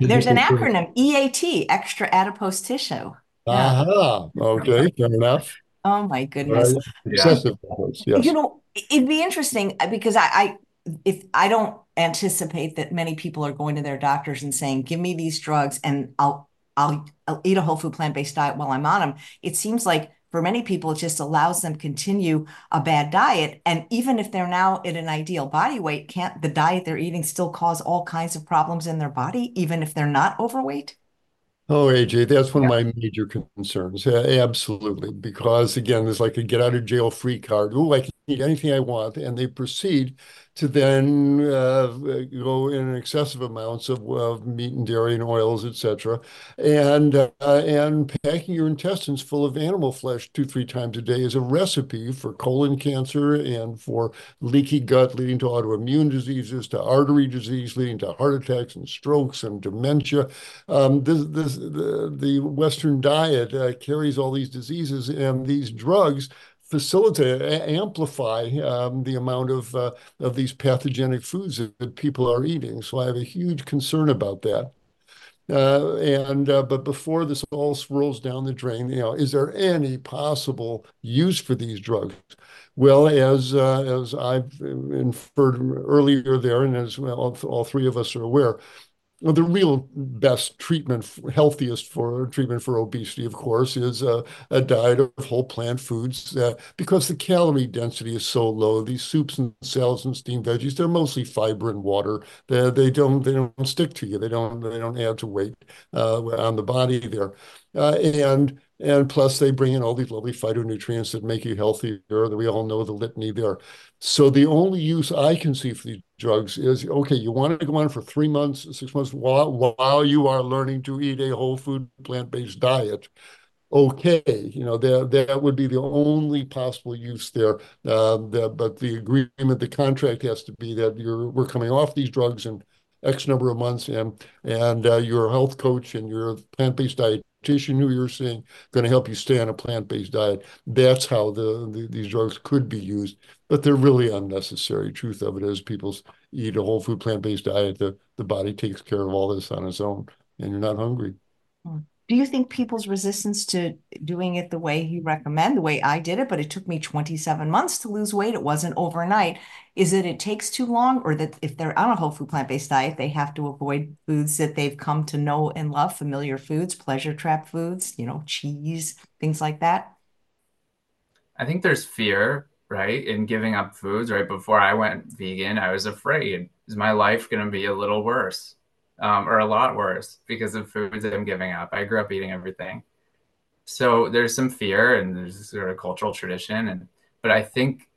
there's an acronym eat extra adipose tissue yeah. uh-huh. okay fair enough oh my goodness right. excessive yes. you know it'd be interesting uh, because I, I if I don't anticipate that many people are going to their doctors and saying, "Give me these drugs, and I'll I'll, I'll eat a whole food plant based diet while I'm on them." It seems like for many people, it just allows them to continue a bad diet, and even if they're now at an ideal body weight, can't the diet they're eating still cause all kinds of problems in their body, even if they're not overweight? Oh, AJ, that's one of my major concerns. absolutely. Because again, there's like a get out of jail free card. Oh, I can eat anything I want. And they proceed to then uh, go in excessive amounts of, of, meat and dairy and oils, etc., and uh, and packing your intestines full of animal flesh two three times a day is a recipe for colon cancer and for leaky gut leading to autoimmune diseases, to artery disease leading to heart attacks and strokes and dementia. Um, this, this, the, the Western diet uh, carries all these diseases, and these drugs facilitate, amplify um, the amount of uh, of these pathogenic foods that people are eating. So I have a huge concern about that. Uh, and uh, but before this all swirls down the drain, you know, is there any possible use for these drugs? Well, as uh, as I've inferred earlier there, and as all three of us are aware, well, the real best treatment, healthiest for treatment for obesity, of course, is a, a diet of whole plant foods uh, because the calorie density is so low. These soups and salads and steamed veggies, they're mostly fiber and water. They, they don't they don't stick to you. They don't they don't add to weight uh, on the body there, uh, and and plus they bring in all these lovely phytonutrients that make you healthier. That we all know the litany there. So the only use I can see for these drugs is okay, you want to go on for three months, six months while, while you are learning to eat a whole food plant-based diet. Okay, you know, that that would be the only possible use there. Uh, the, but the agreement, the contract has to be that you're we're coming off these drugs in X number of months, and and uh, your health coach and your plant-based dietitian who you're seeing going to help you stay on a plant-based diet. That's how the, the these drugs could be used but they're really unnecessary. Truth of it is, people eat a whole food plant based diet. The the body takes care of all this on its own, and you're not hungry. Hmm. Do you think people's resistance to doing it the way you recommend, the way I did it, but it took me 27 months to lose weight, it wasn't overnight, is that it takes too long, or that if they're on a whole food plant based diet, they have to avoid foods that they've come to know and love, familiar foods, pleasure trap foods, you know, cheese, things like that? I think there's fear right? In giving up foods, right? Before I went vegan, I was afraid is my life going to be a little worse um, or a lot worse because of foods that I'm giving up? I grew up eating everything. So there's some fear and there's sort of cultural tradition. And, but I think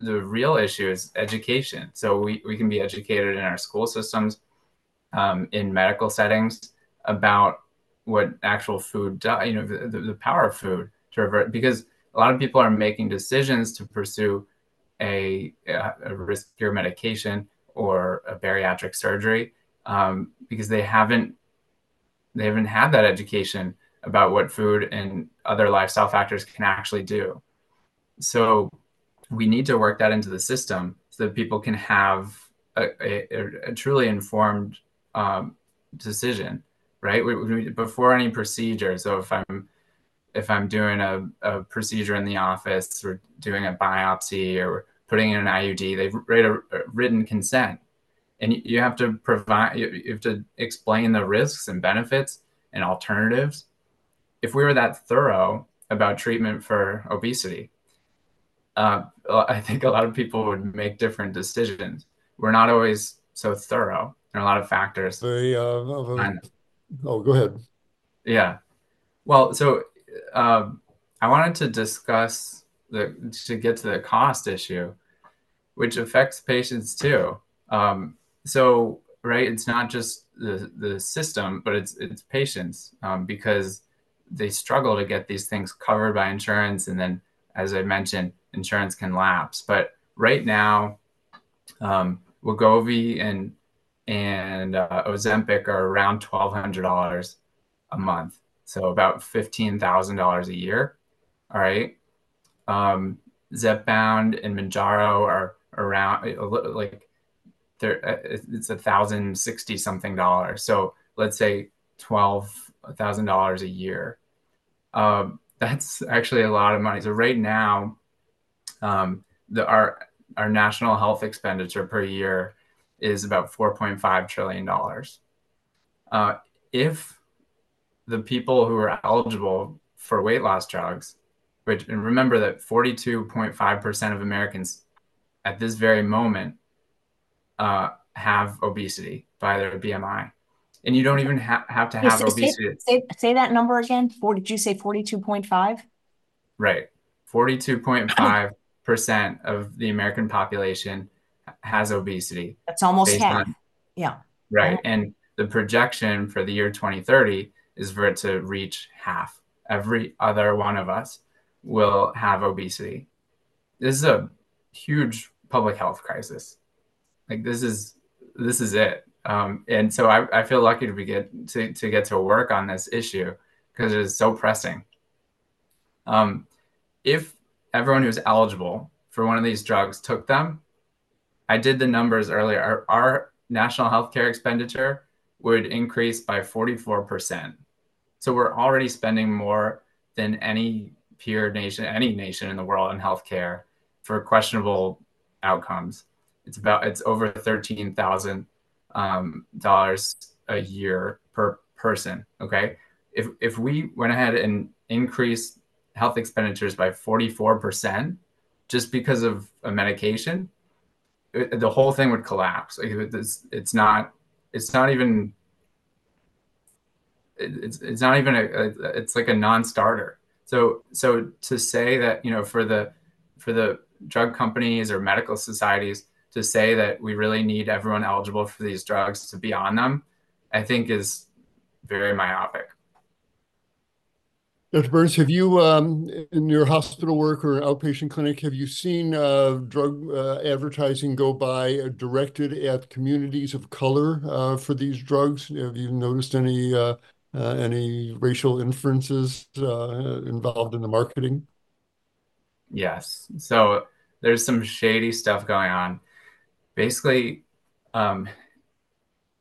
the real issue is education. So we, we can be educated in our school systems, um, in medical settings about what actual food does, you know, the, the power of food to revert, because a lot of people are making decisions to pursue a, a riskier medication or a bariatric surgery um, because they haven't they haven't had that education about what food and other lifestyle factors can actually do. So we need to work that into the system so that people can have a, a, a truly informed um, decision, right? We, we, before any procedure. So if I'm if I'm doing a, a procedure in the office or doing a biopsy or putting in an IUD, they've written a, a written consent. And you, have to provide, you, you have to explain the risks and benefits and alternatives. If we were that thorough about treatment for obesity, uh, I think a lot of people would make different decisions. We're not always so thorough. There are a lot of factors. The, uh, oh, go ahead. Yeah. Well, so uh, I wanted to discuss the to get to the cost issue, which affects patients too. Um, so, right, it's not just the the system, but it's it's patients um, because they struggle to get these things covered by insurance, and then, as I mentioned, insurance can lapse. But right now, um, Wegovy and and uh, Ozempic are around twelve hundred dollars a month, so about fifteen thousand dollars a year. All right, um, Zepbound and Mounjaro are around like it's a thousand sixty something dollars. So let's say twelve thousand dollars a year. Um, that's actually a lot of money. So right now, um, the our our national health expenditure per year is about 4.5 trillion dollars. Uh, if the people who are eligible for weight loss drugs, which and remember that 42.5% of Americans at this very moment uh, have obesity by their BMI. And you don't even ha- have to have say, obesity. Say, say, that number again. 40, did you say 42.5? Right. 42.5% of the American population has obesity. That's almost half. On, yeah. Right. And the projection for the year 2030 is for it to reach half. Every other one of us will have obesity. This is a huge public health crisis. Like this is this is it. Um, and so I, I feel lucky to be get to, to get to work on this issue because it is so pressing. Um, if everyone who's eligible for one of these drugs took them, I did the numbers earlier. Our, our national healthcare expenditure would increase by 44%. So we're already spending more than any peer nation, any nation in the world in healthcare for questionable outcomes. It's about it's over thirteen thousand um, dollars a year per person. Okay, if if we went ahead and increased health expenditures by forty four percent just because of a medication, it, the whole thing would collapse. It's it's not it's not even it's it's not even a, a it's like a non-starter. So so to say that you know for the for the drug companies or medical societies to say that we really need everyone eligible for these drugs to be on them, I think is very myopic. Dr. Burns, have you, um, in your hospital work or outpatient clinic, have you seen uh, drug uh, advertising go by uh, directed at communities of color uh, for these drugs? Have you noticed any uh, uh, any racial inferences involved in the marketing? Yes. So there's some shady stuff going on. Basically, um,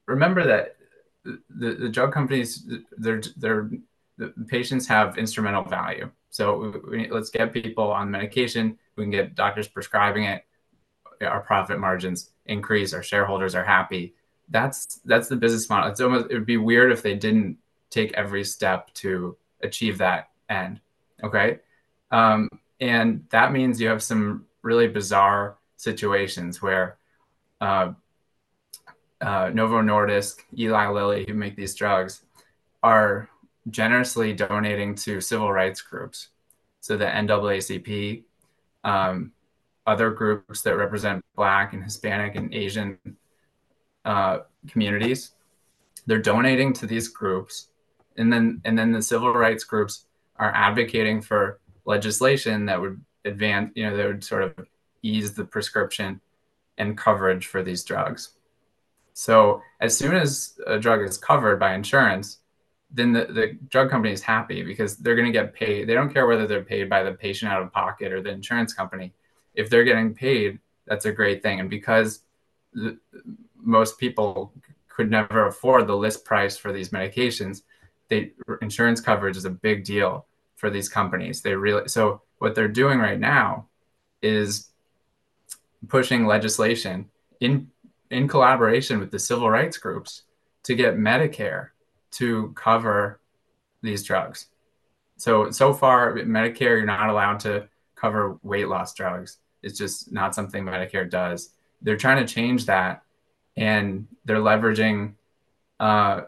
remember that the, the drug companies, they're, they're, the patients have instrumental value. So we, let's get people on medication. We can get doctors prescribing it. Our profit margins increase. Our shareholders are happy. That's that's the business model. It's almost it would be weird if they didn't take every step to achieve that end. Okay, um, and that means you have some really bizarre situations where uh, uh, Novo Nordisk, Eli Lilly, who make these drugs, are generously donating to civil rights groups. So the NAACP, um, other groups that represent Black and Hispanic and Asian uh, communities, they're donating to these groups, and then and then the civil rights groups are advocating for legislation that would advance, you know, that would sort of ease the prescription and coverage for these drugs. So as soon as a drug is covered by insurance, then the, the drug company is happy because they're going to get paid. They don't care whether they're paid by the patient out of pocket or the insurance company. If they're getting paid, that's a great thing. And because the, most people could never afford the list price for these medications, they, insurance coverage is a big deal for these companies. They really so what they're doing right now is pushing legislation in in collaboration with the civil rights groups to get Medicare to cover these drugs. So so far Medicare you're not allowed to cover weight loss drugs. It's just not something Medicare does. They're trying to change that and they're leveraging uh,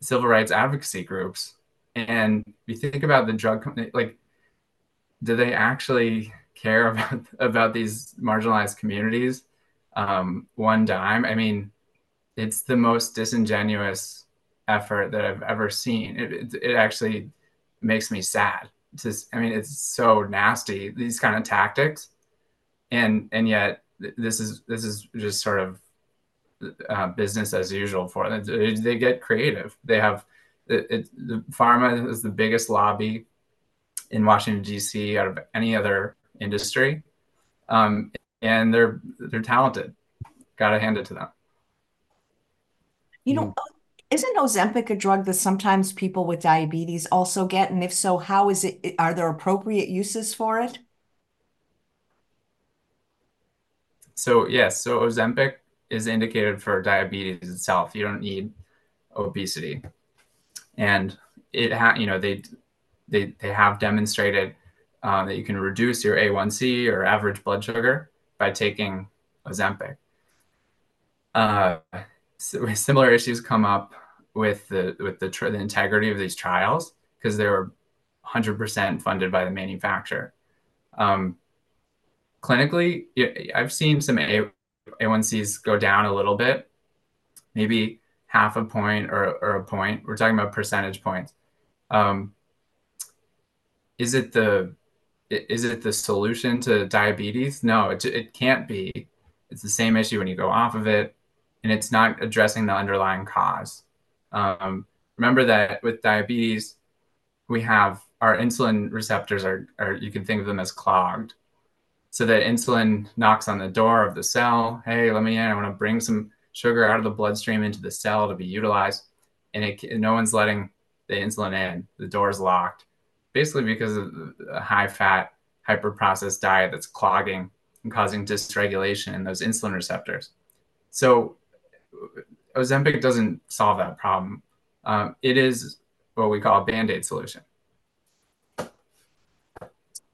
civil rights advocacy groups. And you think about the drug company, like, do they actually care about about these marginalized communities? Um, one dime. I mean, it's the most disingenuous effort that I've ever seen. It, it, it actually makes me sad. Just, I mean, it's so nasty these kind of tactics, and and yet this is this is just sort of uh, business as usual for them. They, they get creative. They have it, it, the pharma is the biggest lobby in Washington D.C. out of any other industry, um, and they're they're talented. Got to hand it to them. You know, isn't Ozempic a drug that sometimes people with diabetes also get? And if so, how is it? Are there appropriate uses for it? So yes, so Ozempic is indicated for diabetes itself. You don't need obesity, and it ha- you know they they they have demonstrated um, that you can reduce your A1C or average blood sugar by taking Ozempic. Uh, so similar issues come up with the with the, the integrity of these trials because they were 100% funded by the manufacturer. Um, clinically, I've seen some A, a1Cs go down a little bit, maybe half a point or, or a point. We're talking about percentage points. Um, is it the is it the solution to diabetes? No, it, it can't be. It's the same issue when you go off of it, and it's not addressing the underlying cause. Um, remember that with diabetes, we have our insulin receptors are, are you can think of them as clogged so that insulin knocks on the door of the cell. Hey, let me in. I want to bring some sugar out of the bloodstream into the cell to be utilized. And it, no one's letting the insulin in. The door is locked, basically because of a high fat, hyper processed diet that's clogging and causing dysregulation in those insulin receptors. So Ozempic doesn't solve that problem. Um, it is what we call a band aid solution.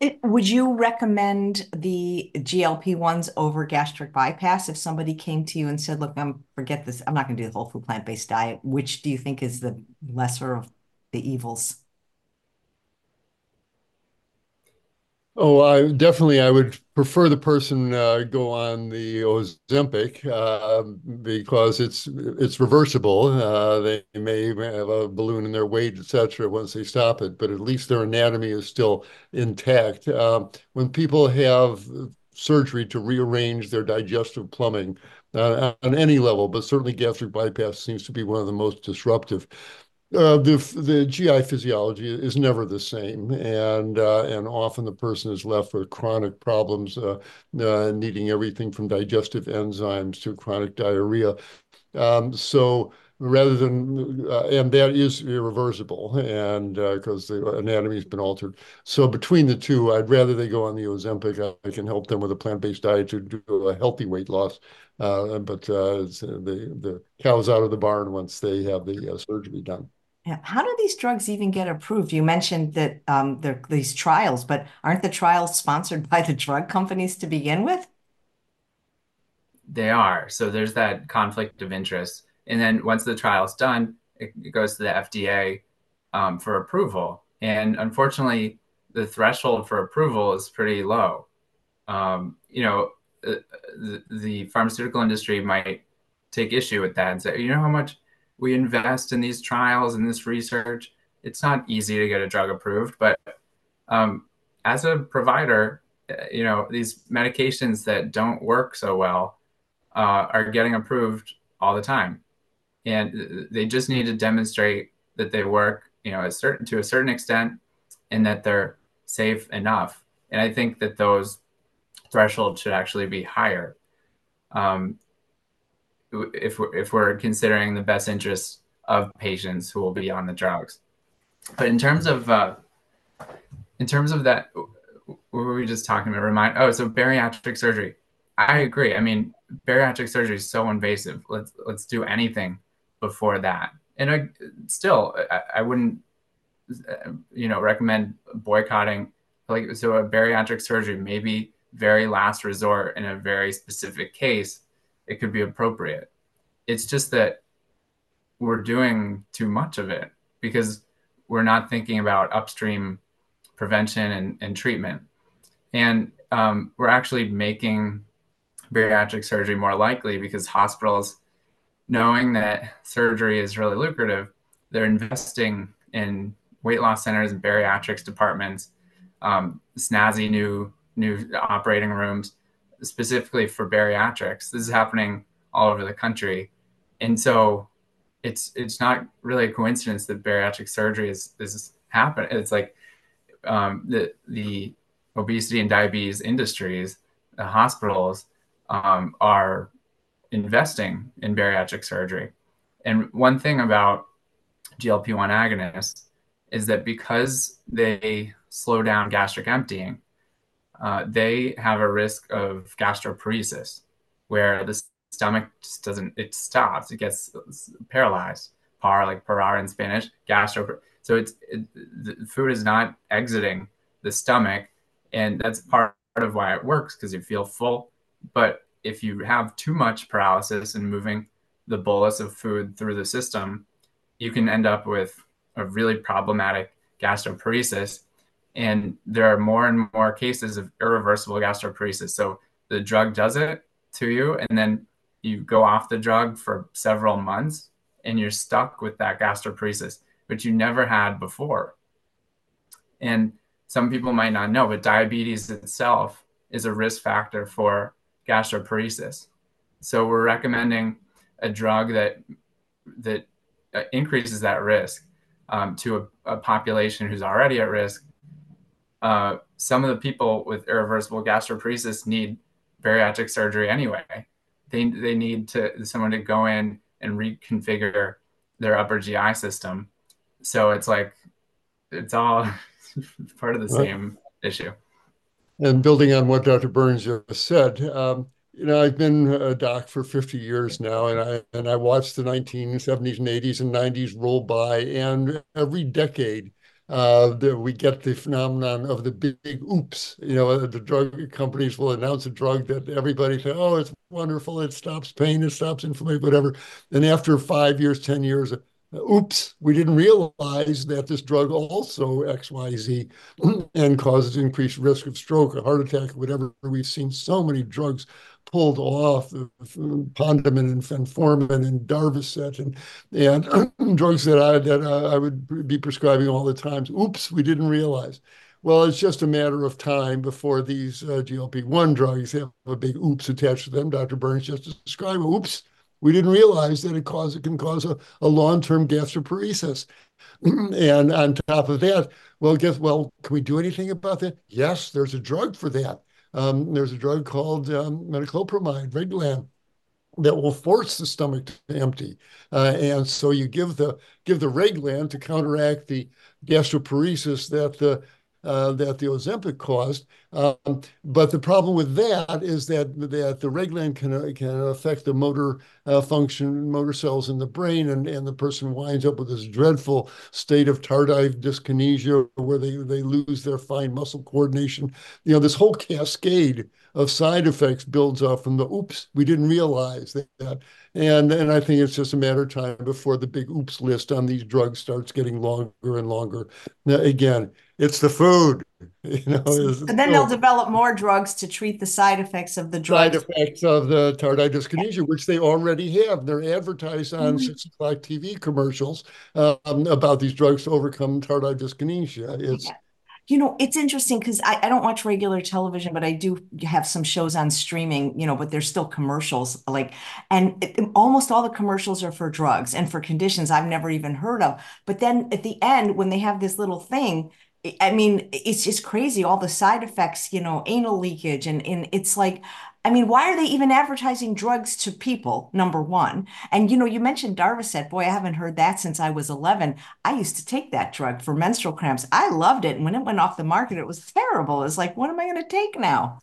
It, would you recommend the GLP-1s over gastric bypass if somebody came to you and said, look, I'm forget this, I'm not going to do the whole food plant-based diet. Which do you think is the lesser of the evils? Oh, I definitely I would prefer the person uh, go on the Ozempic uh, because it's it's reversible. Uh, they may have a balloon in their weight, etc. Once they stop it, but at least their anatomy is still intact. Um, when people have surgery to rearrange their digestive plumbing uh, on any level, but certainly gastric bypass seems to be one of the most disruptive. Uh, the the GI physiology is never the same, and uh, and often the person is left with chronic problems, uh, uh needing everything from digestive enzymes to chronic diarrhea. Um, so rather than uh, and that is irreversible, and because uh, the anatomy has been altered. So between the two, I'd rather they go on the Ozempic. I can help them with a plant-based diet to do a healthy weight loss. but the the cow's out of the barn once they have the surgery done. Yeah. How do these drugs even get approved? You mentioned that um, there are these trials, but aren't the trials sponsored by the drug companies to begin with? They are. So there's that conflict of interest. And then once the trial's done, it, it goes to the FDA um, for approval. And unfortunately, the threshold for approval is pretty low. Um, you know, uh, the, the pharmaceutical industry might take issue with that and say, you know how much we invest in these trials and this research. It's not easy to get a drug approved, but um, as a provider, uh, you know, these medications that don't work so well uh, are getting approved all the time. And they just need to demonstrate that they work, you know, a certain to a certain extent and that they're safe enough. And I think that those thresholds should actually be higher. Um, if we're, if we're considering the best interests of patients who will be on the drugs. But in terms of uh, in terms of that, what were we just talking about? Remind. Oh, so bariatric surgery. I agree. I mean, bariatric surgery is so invasive. Let's let's do anything before that. And I, still, I, I wouldn't, you know, recommend boycotting. Like so, a bariatric surgery maybe very last resort in a very specific case, it could be appropriate. It's just that we're doing too much of it because we're not thinking about upstream prevention and, and treatment. And um, we're actually making bariatric surgery more likely because hospitals, knowing that surgery is really lucrative, they're investing in weight loss centers and bariatrics departments, um, snazzy new new operating rooms specifically for bariatrics. This is happening all over the country, and so it's it's not really a coincidence that bariatric surgery is is happening. It's like um, the the obesity and diabetes industries, the hospitals um, are investing in bariatric surgery. And one thing about GLP 1 agonists is that because they slow down gastric emptying, uh, they have a risk of gastroparesis, where the stomach just doesn't, it stops, it gets paralyzed. Par, like parar in Spanish, gastro. So it's it, the food is not exiting the stomach, and that's part of why it works because you feel full. But if you have too much paralysis and moving the bolus of food through the system, you can end up with a really problematic gastroparesis and there are more and more cases of irreversible gastroparesis. So the drug does it to you, and then you go off the drug for several months, and you're stuck with that gastroparesis, which you never had before. And some people might not know, but diabetes itself is a risk factor for gastroparesis. So we're recommending a drug that that uh, increases that risk um, to a, a population who's already at risk uh, some of the people with irreversible gastroparesis need bariatric surgery anyway. They, they need to someone to go in and reconfigure their upper GI system. So it's like it's all part of the right. same issue. And building on what Dr. Burns just said, um, you know, I've been a doc for 50 years now, and I and I watched the 1970s and 80s and 90s roll by, and every decade Uh, we get the phenomenon of the big, big oops. You know, uh, the drug companies will announce a drug that everybody says, "Oh, it's wonderful! It stops pain, it stops inflammation, whatever." And after five years, ten years, uh, oops, we didn't realize that this drug also X, Y, Z, and causes increased risk of stroke, a heart attack, whatever. We've seen so many drugs pulled off Pondimin and Phenformin and Darvocet and and drugs that I that I would be prescribing all the time. Oops, we didn't realize. Well, it's just a matter of time before these uh, GLP-1 drugs have a big oops attached to them. Dr. Burns just described, oops, we didn't realize that it, cause, it can cause a, a long-term gastroparesis. and on top of that, well, guess, well, can we do anything about that? Yes, there's a drug for that. Um, there's a drug called um, metoclopramide, Reglan, that will force the stomach to empty. Uh, and so you give the give the Reglan to counteract the gastroparesis that the uh, that the Ozempic caused. Um, but the problem with that is that that the Reglan can can affect the motor uh, function, motor cells in the brain, and, and the person winds up with this dreadful state of tardive dyskinesia where they, they lose their fine muscle coordination. You know, this whole cascade of side effects builds up from the oops, we didn't realize that. And, and I think it's just a matter of time before the big oops list on these drugs starts getting longer and longer. Now, again, it's the food. You know, and then they'll develop more drugs to treat the side effects of the drugs. Side effects of the tardive dyskinesia, which they already have. They're advertised on mm-hmm. six o'clock TV commercials um, about these drugs to overcome tardive dyskinesia. It's yeah you know, it's interesting because I, I don't watch regular television, but I do have some shows on streaming, you know, but there's still commercials like, and it, almost all the commercials are for drugs and for conditions I've never even heard of. But then at the end, when they have this little thing, I mean, it's just crazy. All the side effects, you know, anal leakage, and and it's like, I mean, why are they even advertising drugs to people? Number one. And you know, you mentioned Darvocet. Boy, I haven't heard that since I was 11. I used to take that drug for menstrual cramps. I loved it. And when it went off the market, it was terrible. It's like, what am I going to take now?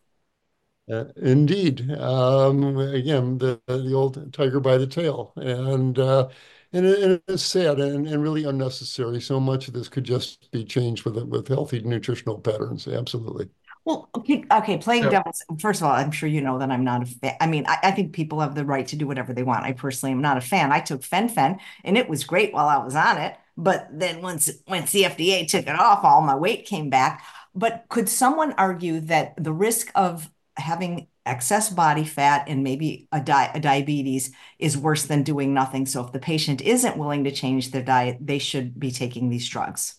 Uh, indeed. Um, again, the the old tiger by the tail, and uh, and, it, and it's sad and, and really unnecessary. So much of this could just be changed with with healthy nutritional patterns. Absolutely. Well, okay, okay, playing So, devil's, first of all, I'm sure you know that I'm not a fan. I mean, I, I think people have the right to do whatever they want. I personally am not a fan. I took Fen-Phen and it was great while I was on it. But then once once the FDA took it off, all my weight came back. But could someone argue that the risk of having excess body fat and maybe a, di a diabetes is worse than doing nothing? So if the patient isn't willing to change their diet, they should be taking these drugs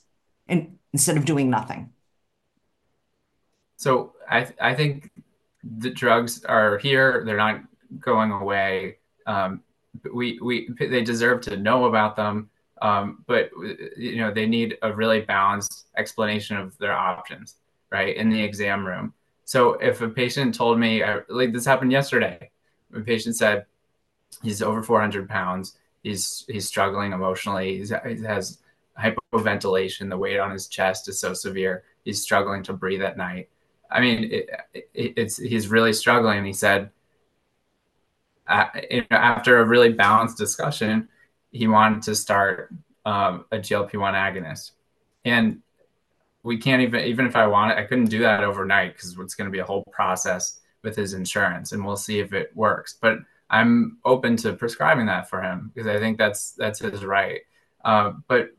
and instead of doing nothing. So I I think the drugs are here. They're not going away. Um, we we they deserve to know about them. Um, but you know they need a really balanced explanation of their options, right, in the exam room. So if a patient told me, uh, like this happened yesterday, a patient said he's over 400 pounds, he's he's struggling emotionally, he's, he has hypoventilation, the weight on his chest is so severe, he's struggling to breathe at night I mean, it, it, it's he's really struggling. He said, uh, after a really balanced discussion, he wanted to start um, a GLP-1 agonist, and we can't even even if I wanted, I couldn't do that overnight because it's going to be a whole process with his insurance, and we'll see if it works. But I'm open to prescribing that for him because I think that's that's his right. Uh, but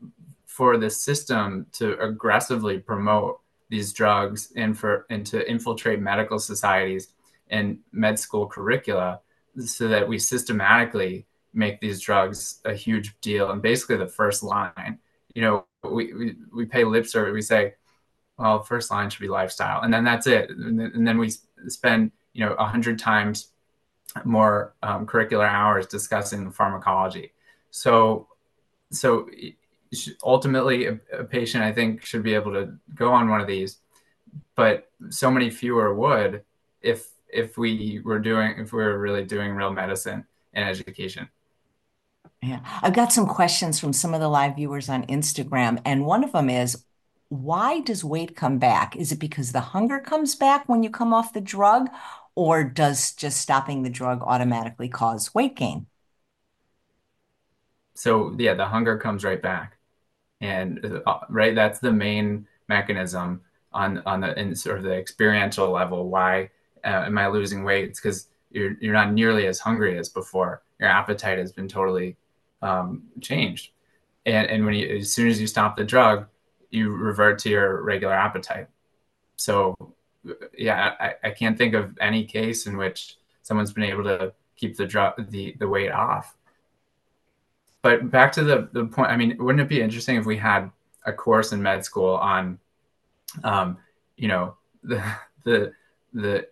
for the system to aggressively promote these drugs and for and to infiltrate medical societies and med school curricula so that we systematically make these drugs a huge deal and basically the first line. You know we, we, we pay lip service. We say well first line should be lifestyle. And then that's it. And then, we spend you know a hundred times more um, curricular hours discussing pharmacology. So so ultimately a, a, patient i think should be able to go on one of these but so many fewer would if if we were doing if we were really doing real medicine and education. Yeah. I've got some questions from some of the live viewers on instagram and one of them is why does weight come back? Is it because the hunger comes back when you come off the drug or does just stopping the drug automatically cause weight gain? So yeah the hunger comes right back and uh, right that's the main mechanism on on the in sort of the experiential level why uh, am i losing weight? It's because you're you're not nearly as hungry as before. Your appetite has been totally um, changed. And and when you as soon as you stop the drug you revert to your regular appetite. So yeah i, I can't think of any case in which someone's been able to keep the drug the the weight off but back to the the point. I mean, wouldn't it be interesting if we had a course in med school on, um, you know, the the the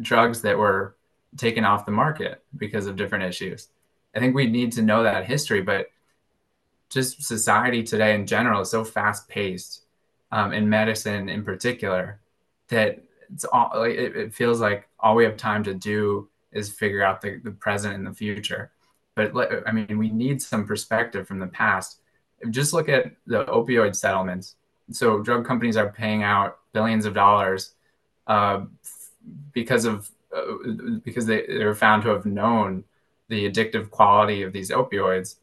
drugs that were taken off the market because of different issues. I think we need to know that history, but just society today in general is so fast paced, um, in medicine in particular, that it's all it, it feels like all we have time to do is figure out the, the present and the future but I mean, we need some perspective from the past. Just look at the opioid settlements. So drug companies are paying out billions of dollars uh, because of uh, because they, they were found to have known the addictive quality of these opioids,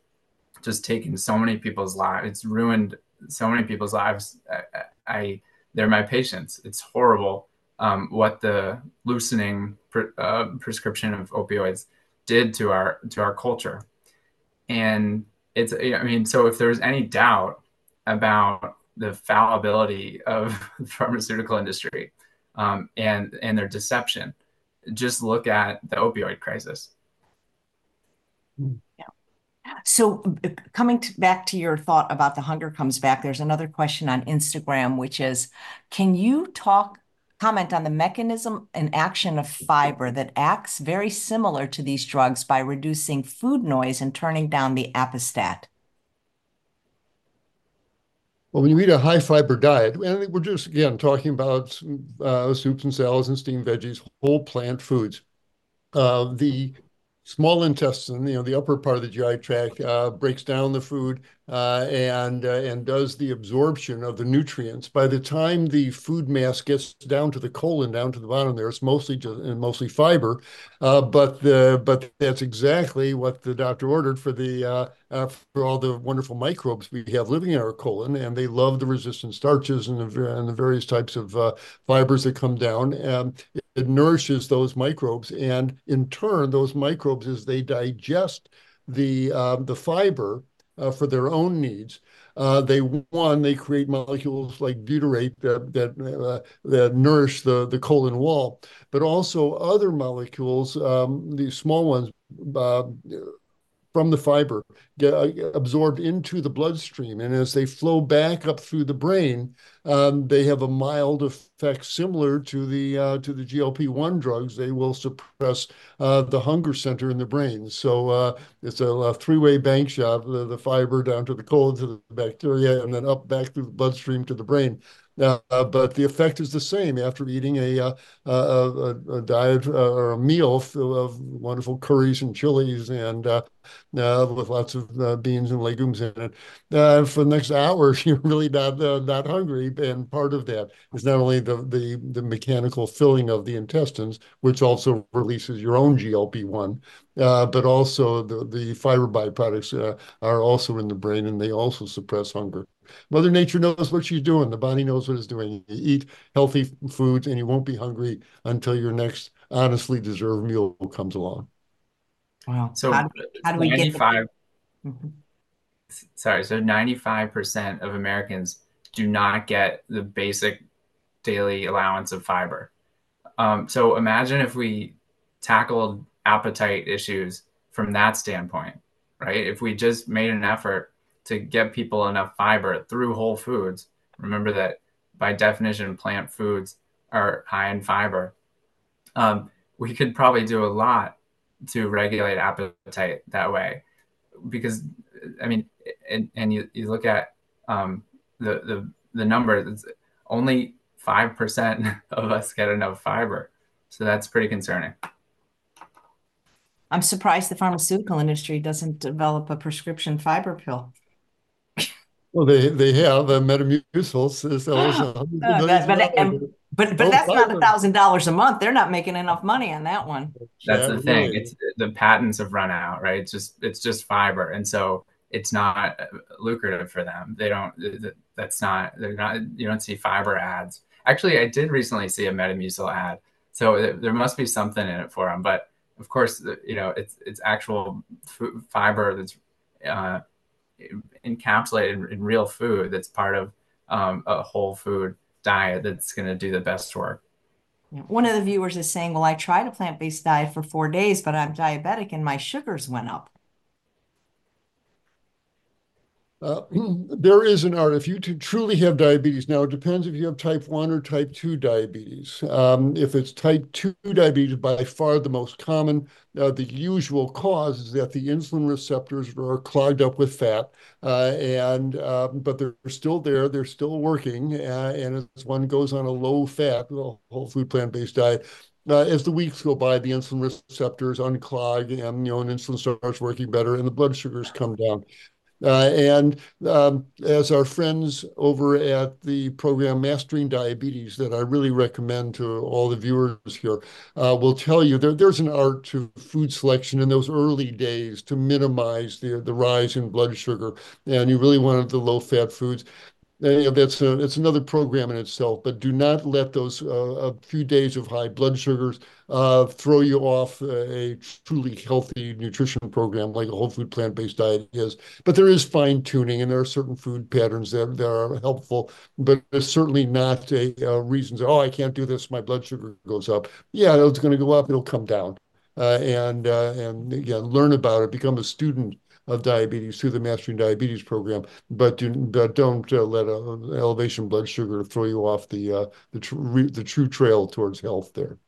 just taking so many people's lives. It's ruined so many people's lives. I, I they're my patients. It's horrible um, what the loosening pre- uh, prescription of opioids did to our to our culture. And it's i mean so if there's any doubt about the fallibility of the pharmaceutical industry um, and and their deception just look at the opioid crisis. Yeah so coming to, back to your thought about the hunger comes back there's another question on instagram which is can you talk comment on the mechanism and action of fiber that acts very similar to these drugs by reducing food noise and turning down the appestat. Well, when you eat a high fiber diet, and we're just again talking about uh, soups and salads and steamed veggies, whole plant foods. Uh, the small intestine, you know, the upper part of the GI tract, uh, breaks down the food uh, and uh, and does the absorption of the nutrients. By the time the food mass gets down to the colon, down to the bottom there, it's mostly just and mostly fiber. Uh, but the but that's exactly what the doctor ordered for the uh, uh, for all the wonderful microbes we have living in our colon, and they love the resistant starches and the, and the various types of fibers that come down. Um, it nourishes those microbes, and in turn, those microbes, as they digest the uh, the fiber uh, for their own needs, uh, they one they create molecules like butyrate that that uh, that nourish the the colon wall, but also other molecules, um, these small ones uh, from the fiber get uh, absorbed into the bloodstream. And as they flow back up through the brain, um, they have a mild effect similar to the uh, to the GLP-1 drugs. They will suppress uh, the hunger center in the brain. So uh, it's a, a three-way bank shot: the, the fiber down to the colon to the bacteria, and then up back through the bloodstream to the brain. Uh, but the effect is the same after eating a, uh, a, a, diet uh, or a meal of wonderful curries and chilies and uh, uh, with lots of uh, beans and legumes in it. for the next hour, you're really not not hungry, and part of that is not only the, the the mechanical filling of the intestines, which also releases your own GLP-1, but also the the fiber byproducts are also in the brain, and they also suppress hunger. Mother Nature knows what she's doing. The body knows what it's doing. You eat healthy foods and you won't be hungry until your next honestly deserved meal comes along. Wow. So how, how do we 95, get mm-hmm. Sorry, so 95% of Americans do not get the basic daily allowance of fiber. Um, so imagine if we tackled appetite issues from that standpoint, right? If we just made an effort to get people enough fiber through whole foods. Remember that by definition, plant foods are high in fiber. Um, we could probably do a lot to regulate appetite that way, because I mean, and, and you, you look at um, the the the number. Only five percent of us get enough fiber, so that's pretty concerning. I'm surprised the pharmaceutical industry doesn't develop a prescription fiber pill. Well, they they have a Metamucil uh, sells ah, uh, but, but, and, but but oh, that's not a thousand dollars a month. They're not making enough money on that one. That's yeah, the thing. Really. It's the patents have run out, right? It's just it's just fiber, and so it's not uh, lucrative for them. They don't. That's not. They're not. You don't see fiber ads. Actually, I did recently see a Metamucil ad, so there must be something in it for them. But of course, you know, it's it's actual fiber that's. Uh, encapsulated in, in real food that's part of um, a whole food diet that's going to do the best work. One of the viewers is saying, Well, I tried a plant based diet for four days, but I'm diabetic and my sugars went up. Uh, there is an art. If you truly have diabetes, now it depends if you have type 1 or type 2 diabetes. Um, if it's type 2 diabetes, by far the most common, uh, the usual cause is that the insulin receptors are clogged up with fat, uh, and um, but they're still there, they're still working. Uh, and as one goes on a low fat, whole food plant based diet, uh, as the weeks go by, the insulin receptors unclog and you know, and insulin starts working better, and the blood sugars come down. Uh, and um, as our friends over at the program Mastering Diabetes, that I really recommend to all the viewers here, uh, will tell you there, there's an art to food selection in those early days to minimize the, the rise in blood sugar. And you really wanted the low fat foods. Uh, that's a, it's another program in itself, but do not let those uh, a few days of high blood sugars uh, throw you off a truly healthy nutrition program like a whole food plant-based diet is. But there is fine tuning, and there are certain food patterns that, are helpful, but it's certainly not a, reason. oh, I can't do this. My blood sugar goes up. Yeah, it's going to go up. It'll come down. Uh, and uh, and again, learn about it. Become a student of diabetes through the Mastering Diabetes program, but, do, but don't uh, let a, elevation blood sugar throw you off the uh, the, tr the true trail towards health there.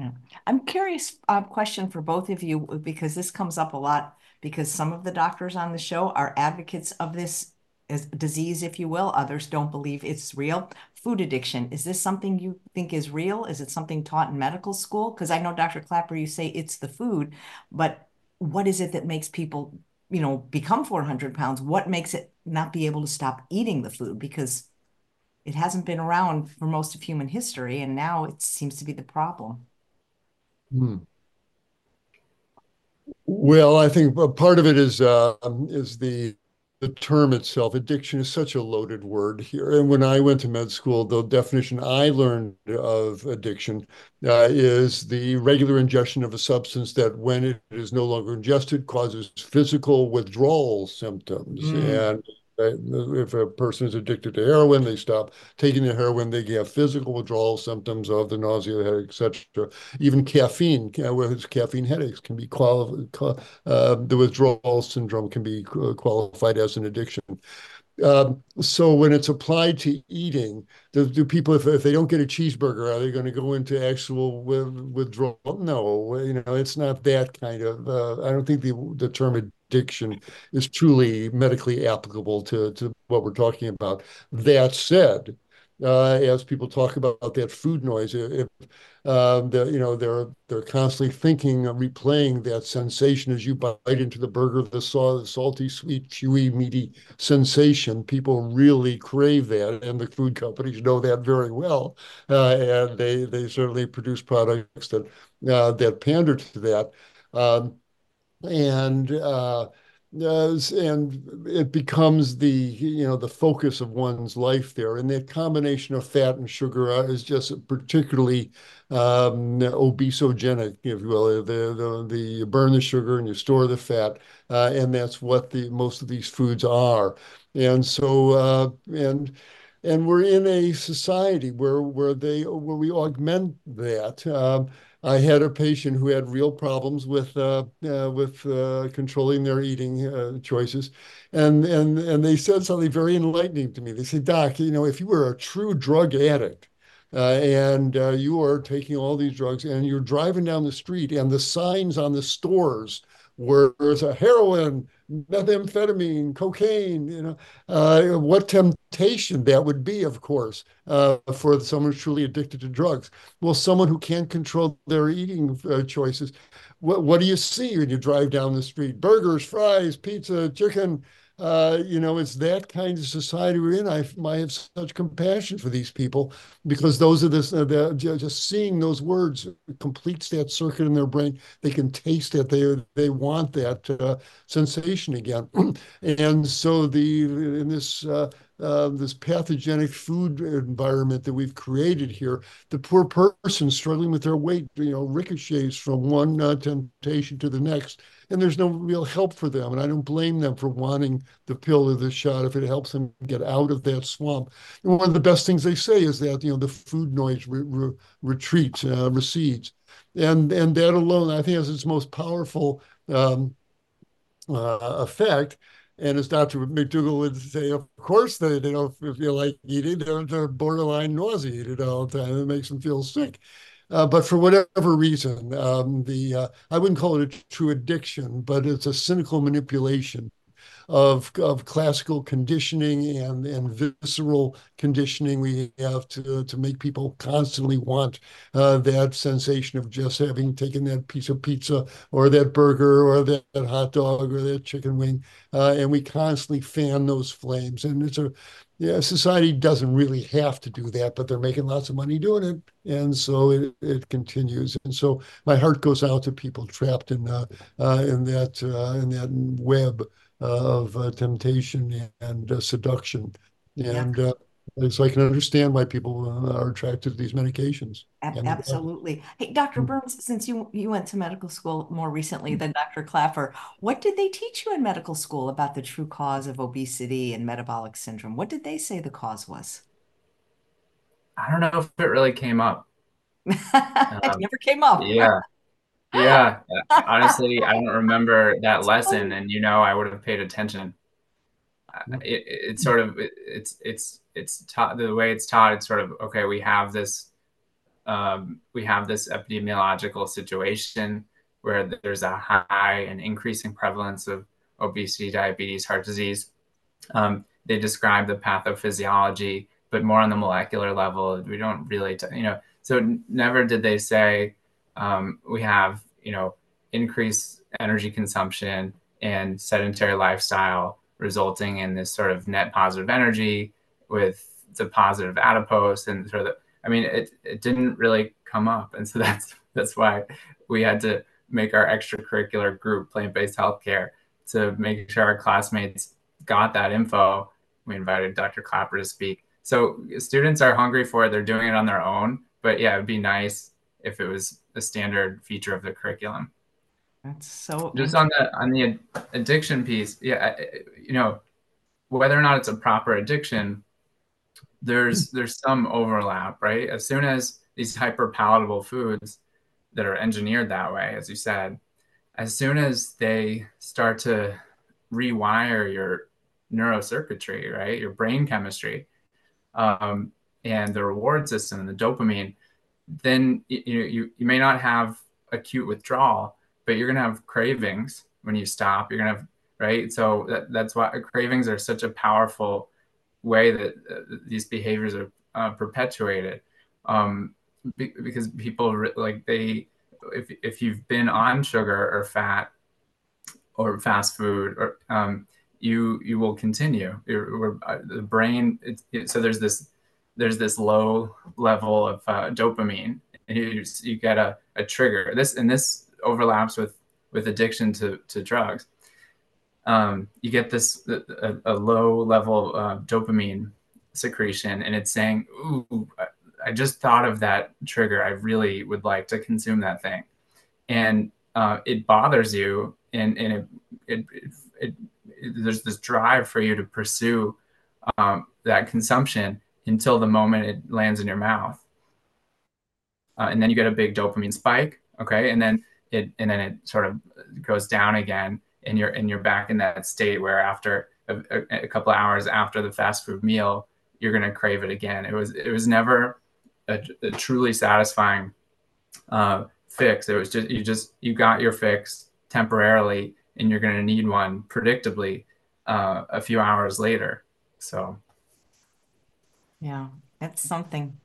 Yeah. I'm curious, uh, question for both of you, because this comes up a lot because some of the doctors on the show are advocates of this as disease, if you will. Others don't believe it's real. Food addiction, is this something you think is real? Is it something taught in medical school? Because I know, Dr. Klaper, you say it's the food, but what is it that makes people, you know, become 400 pounds? What makes it not be able to stop eating the food? Because it hasn't been around for most of human history, and now it seems to be the problem. Hmm. Well, I think part of it is uh, is the the term itself. Addiction is such a loaded word here. And when I went to med school, the definition I learned of addiction uh, is the regular ingestion of a substance that, when it is no longer ingested, causes physical withdrawal symptoms. Mm. And if a person is addicted to heroin, they stop taking the heroin. They have physical withdrawal symptoms of the nausea, headache, etc. Even caffeine, with caffeine headaches, can be qualified. Uh, the withdrawal syndrome can be qualified as an addiction. Um, so when it's applied to eating, do, do people, if, if they don't get a cheeseburger, are they going to go into actual withdrawal? No, you know, it's not that kind of. Uh, I don't think the the term addiction is truly medically applicable to to what we're talking about. That said, uh, as people talk about that food noise, if um, the, you know they're they're constantly thinking, uh, replaying that sensation as you bite into the burger, the salty, sweet, chewy, meaty sensation. People really crave that, and the food companies know that very well, uh, and they they certainly produce products that uh, that pander to that. Um, and uh, and it becomes the you know the focus of one's life there. And that combination of fat and sugar uh, is just particularly um, obesogenic if you will. The, the, the you burn the sugar and you store the fat uh, and that's what the most of these foods are. And so uh, and and we're in a society where where they where we augment that um, I had a patient who had real problems with uh, uh, with uh, controlling their eating uh, choices, and and and they said something very enlightening to me. They said, "Doc, you know, if you were a true drug addict." Uh, and uh, you are taking all these drugs, and you're driving down the street, and the signs on the stores were there's a heroin, methamphetamine, cocaine, you know, uh, what temptation that would be, of course, uh, for someone who's truly addicted to drugs. Well, someone who can't control their eating uh, choices, what, what do you see when you drive down the street? Burgers, fries, pizza, chicken, uh, you know, it's that kind of society we're in. I, I have such compassion for these people because those are this, uh, the, just seeing those words completes that circuit in their brain. They can taste it. They they want that uh, sensation again, and so the in this. Uh, uh, this pathogenic food environment that we've created here, the poor person struggling with their weight, you know, ricochets from one uh, temptation to the next and there's no real help for them. And I don't blame them for wanting the pill or the shot if it helps them get out of that swamp. And one of the best things they say is that you know the food noise re- re- retreats, uh, recedes, and and that alone I think has its most powerful um, uh, effect. And as Dr. McDougall would say, of course they, they don't feel like eating. They're, they're borderline nauseated all the time. It makes them feel sick. Uh, but for whatever reason, um, the uh, I wouldn't call it a true addiction, but it's a cynical manipulation of of classical conditioning and and visceral conditioning we have to to make people constantly want uh, that sensation of just having taken that piece of pizza or that burger or that, that hot dog or that chicken wing, uh, and we constantly fan those flames, and it's a yeah, society doesn't really have to do that, but they're making lots of money doing it, and so it, it continues. And so my heart goes out to people trapped in uh, uh, in that uh, in that web of uh, temptation and uh, seduction, and yeah. Uh, so I can understand why people are attracted to these medications. Absolutely. Hey, Dr. Mm. Burns, since you you went to medical school more recently than Dr. Klaper, what did they teach you in medical school about the true cause of obesity and metabolic syndrome? What did they say the cause was? I don't know if it really came up. it um, never came up. Yeah. Yeah. Honestly, I don't remember that lesson, and you know, I would have paid attention. It, it's sort of it, it's it's it's taught the way it's taught. It's sort of okay. We have this um, we have this epidemiological situation where there's a high and increasing prevalence of obesity, diabetes, heart disease. Um, they describe the pathophysiology, but more on the molecular level. We don't really, you know, so never did they say um, we have, you know, increased energy consumption and sedentary lifestyle resulting in this sort of net positive energy with the positive adipose and sort of, the, I mean, it, it didn't really come up. And so that's, that's why we had to make our extracurricular group plant-based healthcare to make sure our classmates got that info. We invited Dr. Klaper to speak. So students are hungry for it. They're doing it on their own. But yeah, it'd be nice if it was a standard feature of the curriculum. That's so just on the on the addiction piece. Yeah, you know, whether or not it's a proper addiction, there's there's some overlap, right? As soon as these hyper palatable foods that are engineered that way, as you said, as soon as they start to rewire your neurocircuitry, right, your brain chemistry, um, and the reward system and the dopamine, then you, you you may not have acute withdrawal, but you're gonna have cravings when you stop. You're gonna have right. So that, that's why cravings are such a powerful way that uh, these behaviors are uh, perpetuated. Um, be, because people like they if if you've been on sugar or fat or fast food or um, you you will continue. Uh, the brain. It, so there's this there's this low level of uh, dopamine, and you you get a, a trigger. This and this overlaps with with addiction to to drugs. Um, you get this a, a low level uh, dopamine secretion, and it's saying, "Ooh, I just thought of that trigger. I really would like to consume that thing," and uh, it bothers you, and and it, it, it, it there's this drive for you to pursue um, that consumption until the moment it lands in your mouth. Uh, and then you get a big dopamine spike. Okay. And then it, and then it sort of goes down again and you're, and you're back in that state where after a, a, couple hours after the fast food meal, you're going to crave it again. It was, it was never a, a truly satisfying uh, fix. It was just, you just, you got your fix temporarily and you're going to need one predictably uh, a few hours later. So, yeah, it's something.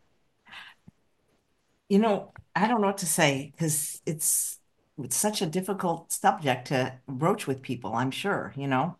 You know, I don't know what to say because it's it's such a difficult subject to broach with people, I'm sure, you know.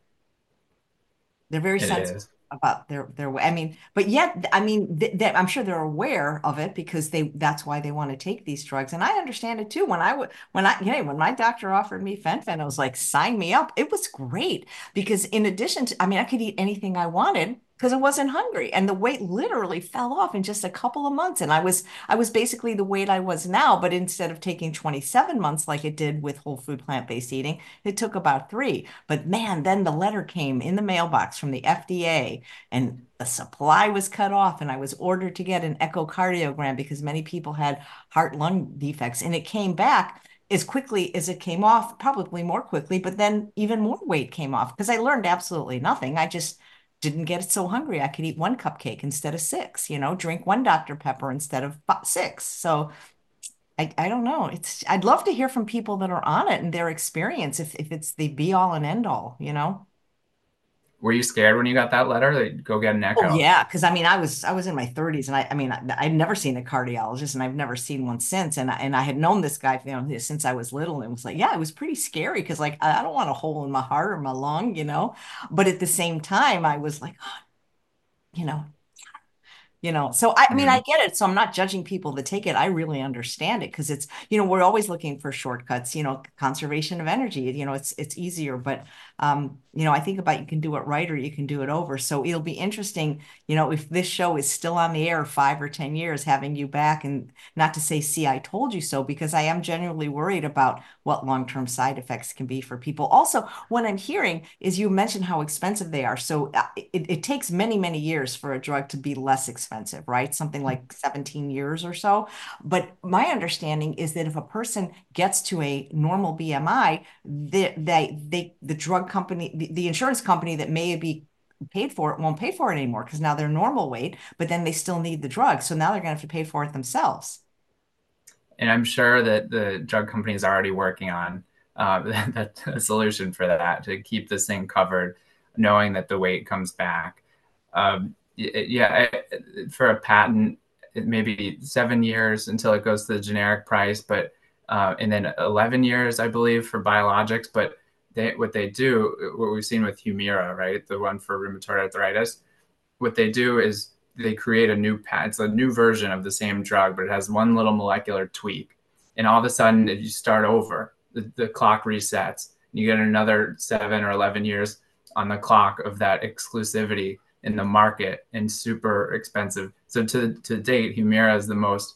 They're very it sensitive is. about their their way. I mean, but yet, I mean, th that I'm sure they're aware of it because they that's why they want to take these drugs. And I understand it too. When I would when I hey, when my doctor offered me fen-phen, I was like, sign me up. It was great because in addition to, I mean, I could eat anything I wanted because I wasn't hungry and the weight literally fell off in just a couple of months and I was I was basically the weight I was now but instead of taking 27 months like it did with whole food plant-based eating it took about 3 but man then the letter came in the mailbox from the FDA and the supply was cut off and I was ordered to get an echocardiogram because many people had heart lung defects and it came back as quickly as it came off, probably more quickly, but then even more weight came off because I learned absolutely nothing. I just didn't get so hungry. I could eat one cupcake instead of six, you know, drink one Dr. Pepper instead of six. So I, I don't know. It's I'd love to hear from people that are on it and their experience if if it's the be all and end all, you know. Were you scared when you got that letter? go get an Oh echo. yeah, because I mean I was I was in my 30s and I I mean I, I'd never seen a cardiologist and I've never seen one since and I, and I had known this guy you know since I was little and was like yeah it was pretty scary because like I, I don't want a hole in my heart or my lung you know but at the same time I was like oh, you know you know so I, I mean i Mhm. get it so i'm not judging people that take it i really understand it because it's you know we're always looking for shortcuts you know conservation of energy you know it's it's easier but um you know i think about you can do it right or you can do it over so it'll be interesting you know if this show is still on the air five or ten years having you back and not to say see i told you so because i am genuinely worried about what long-term side effects can be for people also what i'm hearing is you mentioned how expensive they are so uh, it, it takes many many years for a drug to be less expensive expensive, right? Something like 17 years or so. But my understanding is that if a person gets to a normal BMI, they, they, they the drug company, the, the insurance company that may be paid for it won't pay for it anymore because now they're normal weight, but then they still need the drug. So now they're going to have to pay for it themselves. And I'm sure that the drug company is already working on uh, that, that a solution for that to keep this thing covered, knowing that the weight comes back. um, yeah, for a patent, it may be seven years until it goes to the generic price, but uh, and then 11 years, I believe, for biologics. But they, what they do, what we've seen with Humira, right, the one for rheumatoid arthritis, what they do is they create a new it's a new version of the same drug, but it has one little molecular tweak, and all of a sudden, if you start over, the, the clock resets. You get another seven or 11 years on the clock of that exclusivity in the market and super expensive. So to to date, Humira is the most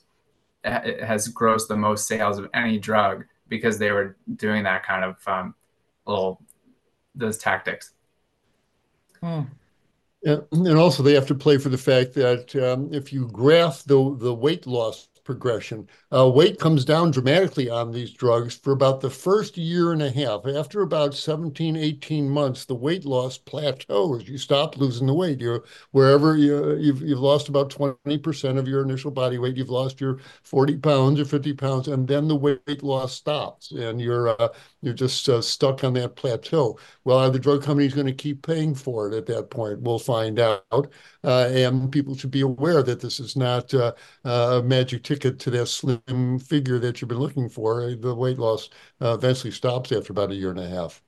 has grossed the most sales of any drug because they were doing that kind of um, little those tactics. Hmm. And also, they have to play for the fact that um, if you graph the the weight loss progression. Uh, weight comes down dramatically on these drugs for about the first year and a half. After about 17, 18 months, the weight loss plateaus. You stop losing the weight. You're wherever you, you've, you've lost about 20% of your initial body weight. You've lost your 40 pounds or 50 pounds, and then the weight loss stops, and you're uh, you're just uh, stuck on that plateau. Well, are the drug companies going to keep paying for it at that point? We'll find out. Uh, and people should be aware that this is not uh, a magic ticket to that slim figure that you've been looking for. The weight loss uh, eventually stops after about a year and a half.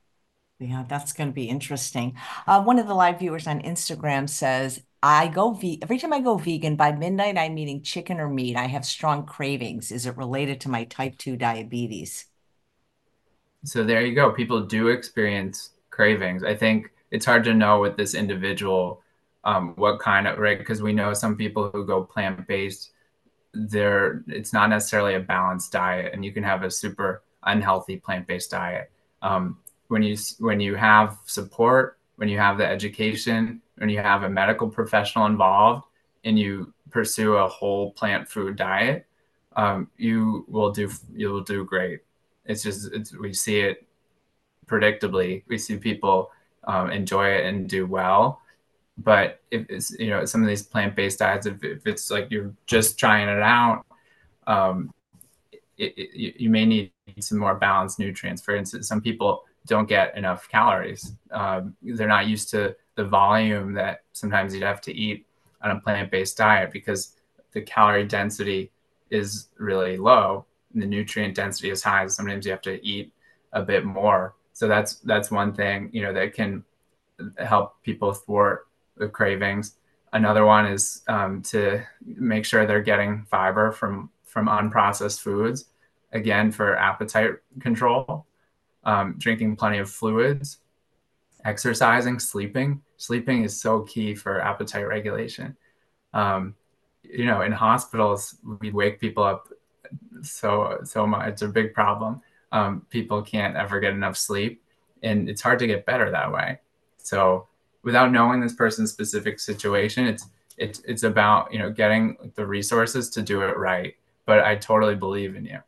Yeah, that's going to be interesting. Uh, one of the live viewers on Instagram says, I go ve- every time I go vegan by midnight, I'm eating chicken or meat. I have strong cravings. Is it related to my type 2 diabetes? So there you go. People do experience cravings. I think it's hard to know with this individual um, what kind of right because we know some people who go plant based there it's not necessarily a balanced diet and you can have a super unhealthy plant-based diet um, when you when you have support when you have the education when you have a medical professional involved and you pursue a whole plant food diet um, you will do you will do great it's just it's, we see it predictably. We see people um, enjoy it and do well. But if it's you know some of these plant-based diets if, if it's like you're just trying it out um, it, it, you may need some more balanced nutrients. For instance some people don't get enough calories. Um, they're not used to the volume that sometimes you'd have to eat on a plant-based diet because the calorie density is really low the nutrient density is high sometimes you have to eat a bit more so that's that's one thing you know that can help people thwart the cravings. Another one is um, to make sure they're getting fiber from from unprocessed foods. Again, for appetite control, um, drinking plenty of fluids, exercising, sleeping. Sleeping is so key for appetite regulation. Um, you know, in hospitals, we wake people up so so much. It's a big problem. Um, people can't ever get enough sleep, and it's hard to get better that way. So without knowing this person's specific situation, it's it's it's about you know getting the resources to do it right. But I totally believe in you.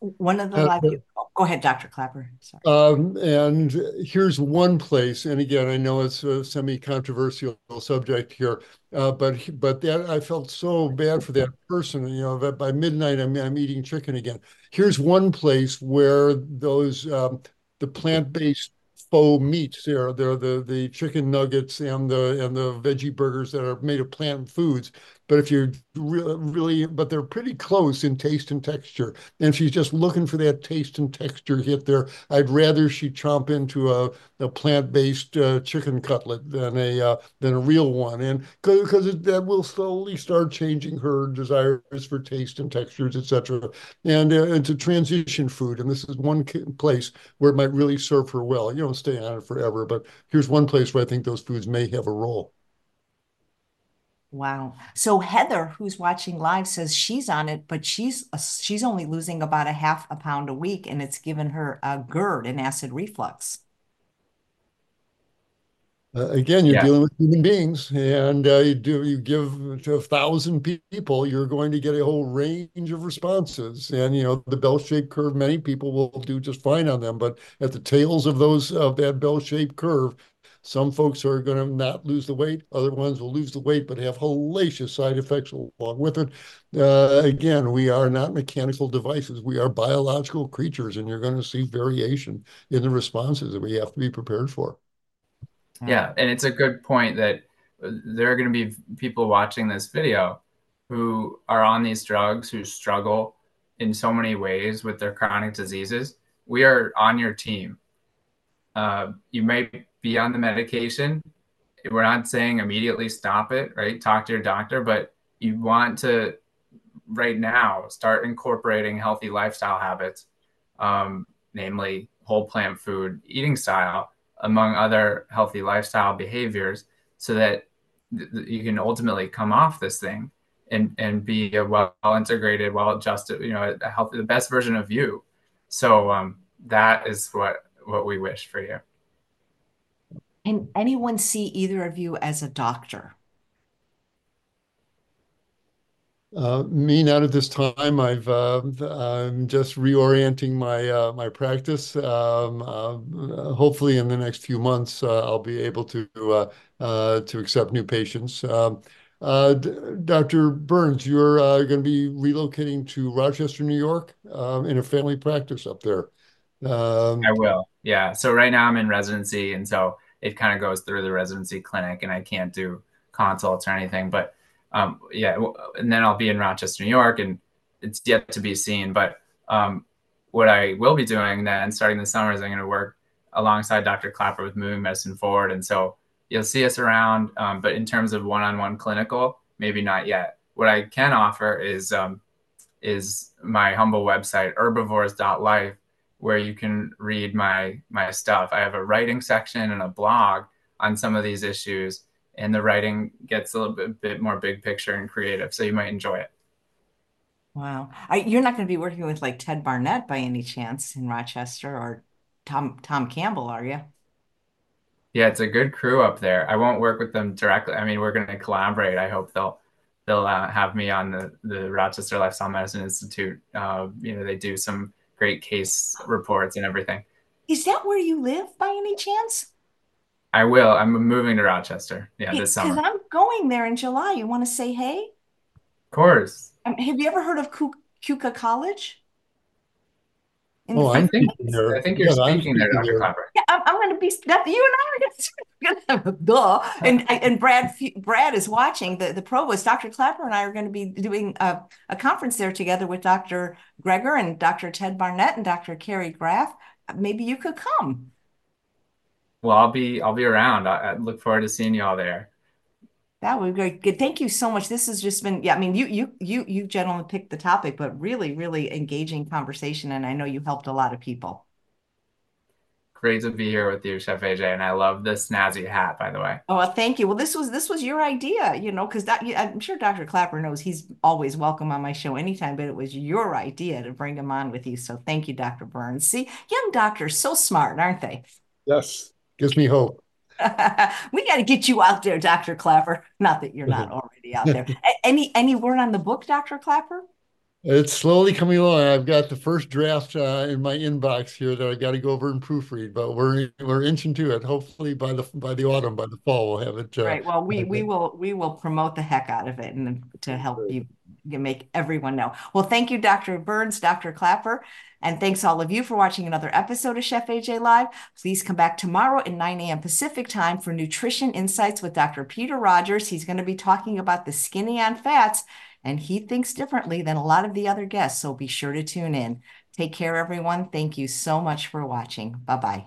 One of the uh, oh, go ahead, Dr. Klaper. Sorry. Um, and here's one place, and again, I know it's a semi-controversial subject here, uh, but but that I felt so bad for that person. You know, that by midnight I'm I'm eating chicken again. Here's one place where those um, the plant-based faux meats. They're they're the the chicken nuggets and the and the veggie burgers that are made of plant foods. But if you're really, really, but they're pretty close in taste and texture. And she's just looking for that taste and texture hit there. I'd rather she chomp into a, a plant-based uh, chicken cutlet than a uh, than a real one. And because that will slowly start changing her desires for taste and textures, etc. And uh, it's a transition food. And this is one place where it might really serve her well. You don't stay on it forever, but here's one place where I think those foods may have a role. Wow. So Heather, who's watching live, says she's on it, but she's uh, she's only losing about a half a pound a week, and it's given her a GERD, an acid reflux. Uh, again, you're yeah. dealing with human beings, and uh, you do you give to a thousand people, you're going to get a whole range of responses. And you know the bell-shaped curve, many people will do just fine on them, but at the tails of those of that bell-shaped curve, some folks are going to not lose the weight. Other ones will lose the weight, but have hellacious side effects along with it. Uh, again, we are not mechanical devices. We are biological creatures, and you're going to see variation in the responses that we have to be prepared for. Yeah, and it's a good point that there are going to be people watching this video who are on these drugs who struggle in so many ways with their chronic diseases. We are on your team. Uh, you may be on the medication. We're not saying immediately stop it, right? Talk to your doctor, but you want to right now start incorporating healthy lifestyle habits, um, namely whole plant food eating style, among other healthy lifestyle behaviors, so that th- you can ultimately come off this thing and and be a well integrated, well adjusted, you know, a healthy, the best version of you. So um, that is what what we wish for you. Can anyone see either of you as a doctor? Uh, me not at this time. I've uh, I'm just reorienting my uh, my practice. Um, uh, hopefully, in the next few months, uh, I'll be able to uh, to accept new patients. Um, Dr. Burns, you're going to be relocating to Rochester, New York, um, in a family practice up there. Um, I will. Yeah. So right now I'm in residency, and so it kind of goes through the residency clinic, and I can't do consults or anything, but um, yeah, and then I'll be in Rochester, New York, and it's yet to be seen. But um, what I will be doing then, starting this summer, is I'm going to work alongside Dr. Klaper with Moving Medicine Forward, and so you'll see us around. Um, but in terms of one-on-one clinical, maybe not yet. What I can offer is um, is my humble website, herbivores.life, where you can read my my stuff. I have a writing section and a blog on some of these issues and the writing gets a little bit, bit more big picture and creative. So you might enjoy it. Wow. I, you're not going to be working with like Ted Barnett by any chance in Rochester or Tom Tom Campbell, are you? Yeah, it's a good crew up there. I won't work with them directly. I mean, we're going to collaborate. I hope they'll they'll uh, have me on the the Rochester Lifestyle Medicine Institute. Uh, you know, they do some great case reports and everything. Is that where you live by any chance? I will. I'm moving to Rochester. Yeah, this summer. Because I'm going there in July. You want to say hey? Of course. Um, have you ever heard of Keuka College? In oh, I'm thinking there. I think you're yeah, speaking there, Dr. Klaper. Yeah, I'm, I'm going to be. That, you and I are going to. Duh. And and Brad Brad is watching the the provost. Dr. Klaper and I are going to be doing a, a conference there together with Dr. Greger and Dr. Ted Barnett and Dr. Carrie Graf. Maybe you could come. Well, I'll be I'll be around. I, I look forward to seeing you all there. That would be great. Good. Thank you so much. This has just been, yeah, I mean, you you you you gentlemen picked the topic, but really, really engaging conversation. And I know you helped a lot of people. Great to be here with you, Chef AJ, and I love this snazzy hat, by the way. Oh, well, thank you. Well, this was this was your idea, you know, because that I'm sure Dr. Klaper knows he's always welcome on my show anytime, but it was your idea to bring him on with you. So thank you, Dr. Burns. See, young doctors so smart, aren't they? Yes gives me hope. we got to get you out there, Dr. Klaper. Not that you're not already out there. any any word on the book, Dr. Klaper? It's slowly coming along. I've got the first draft uh, in my inbox here that I got to go over and proofread, but we're we're inching to it. Hopefully by the by the autumn, by the fall, we'll have it. Uh, right. Well, we we will we will promote the heck out of it and to help you make everyone know. Well, thank you, Dr. Burns, Dr. Klaper, And thanks all of you for watching another episode of Chef AJ Live. Please come back tomorrow at 9 a.m. Pacific time for Nutrition Insights with Dr. Peter Rogers. He's going to be talking about the skinny on fats, and he thinks differently than a lot of the other guests. So be sure to tune in. Take care, everyone. Thank you so much for watching. Bye bye.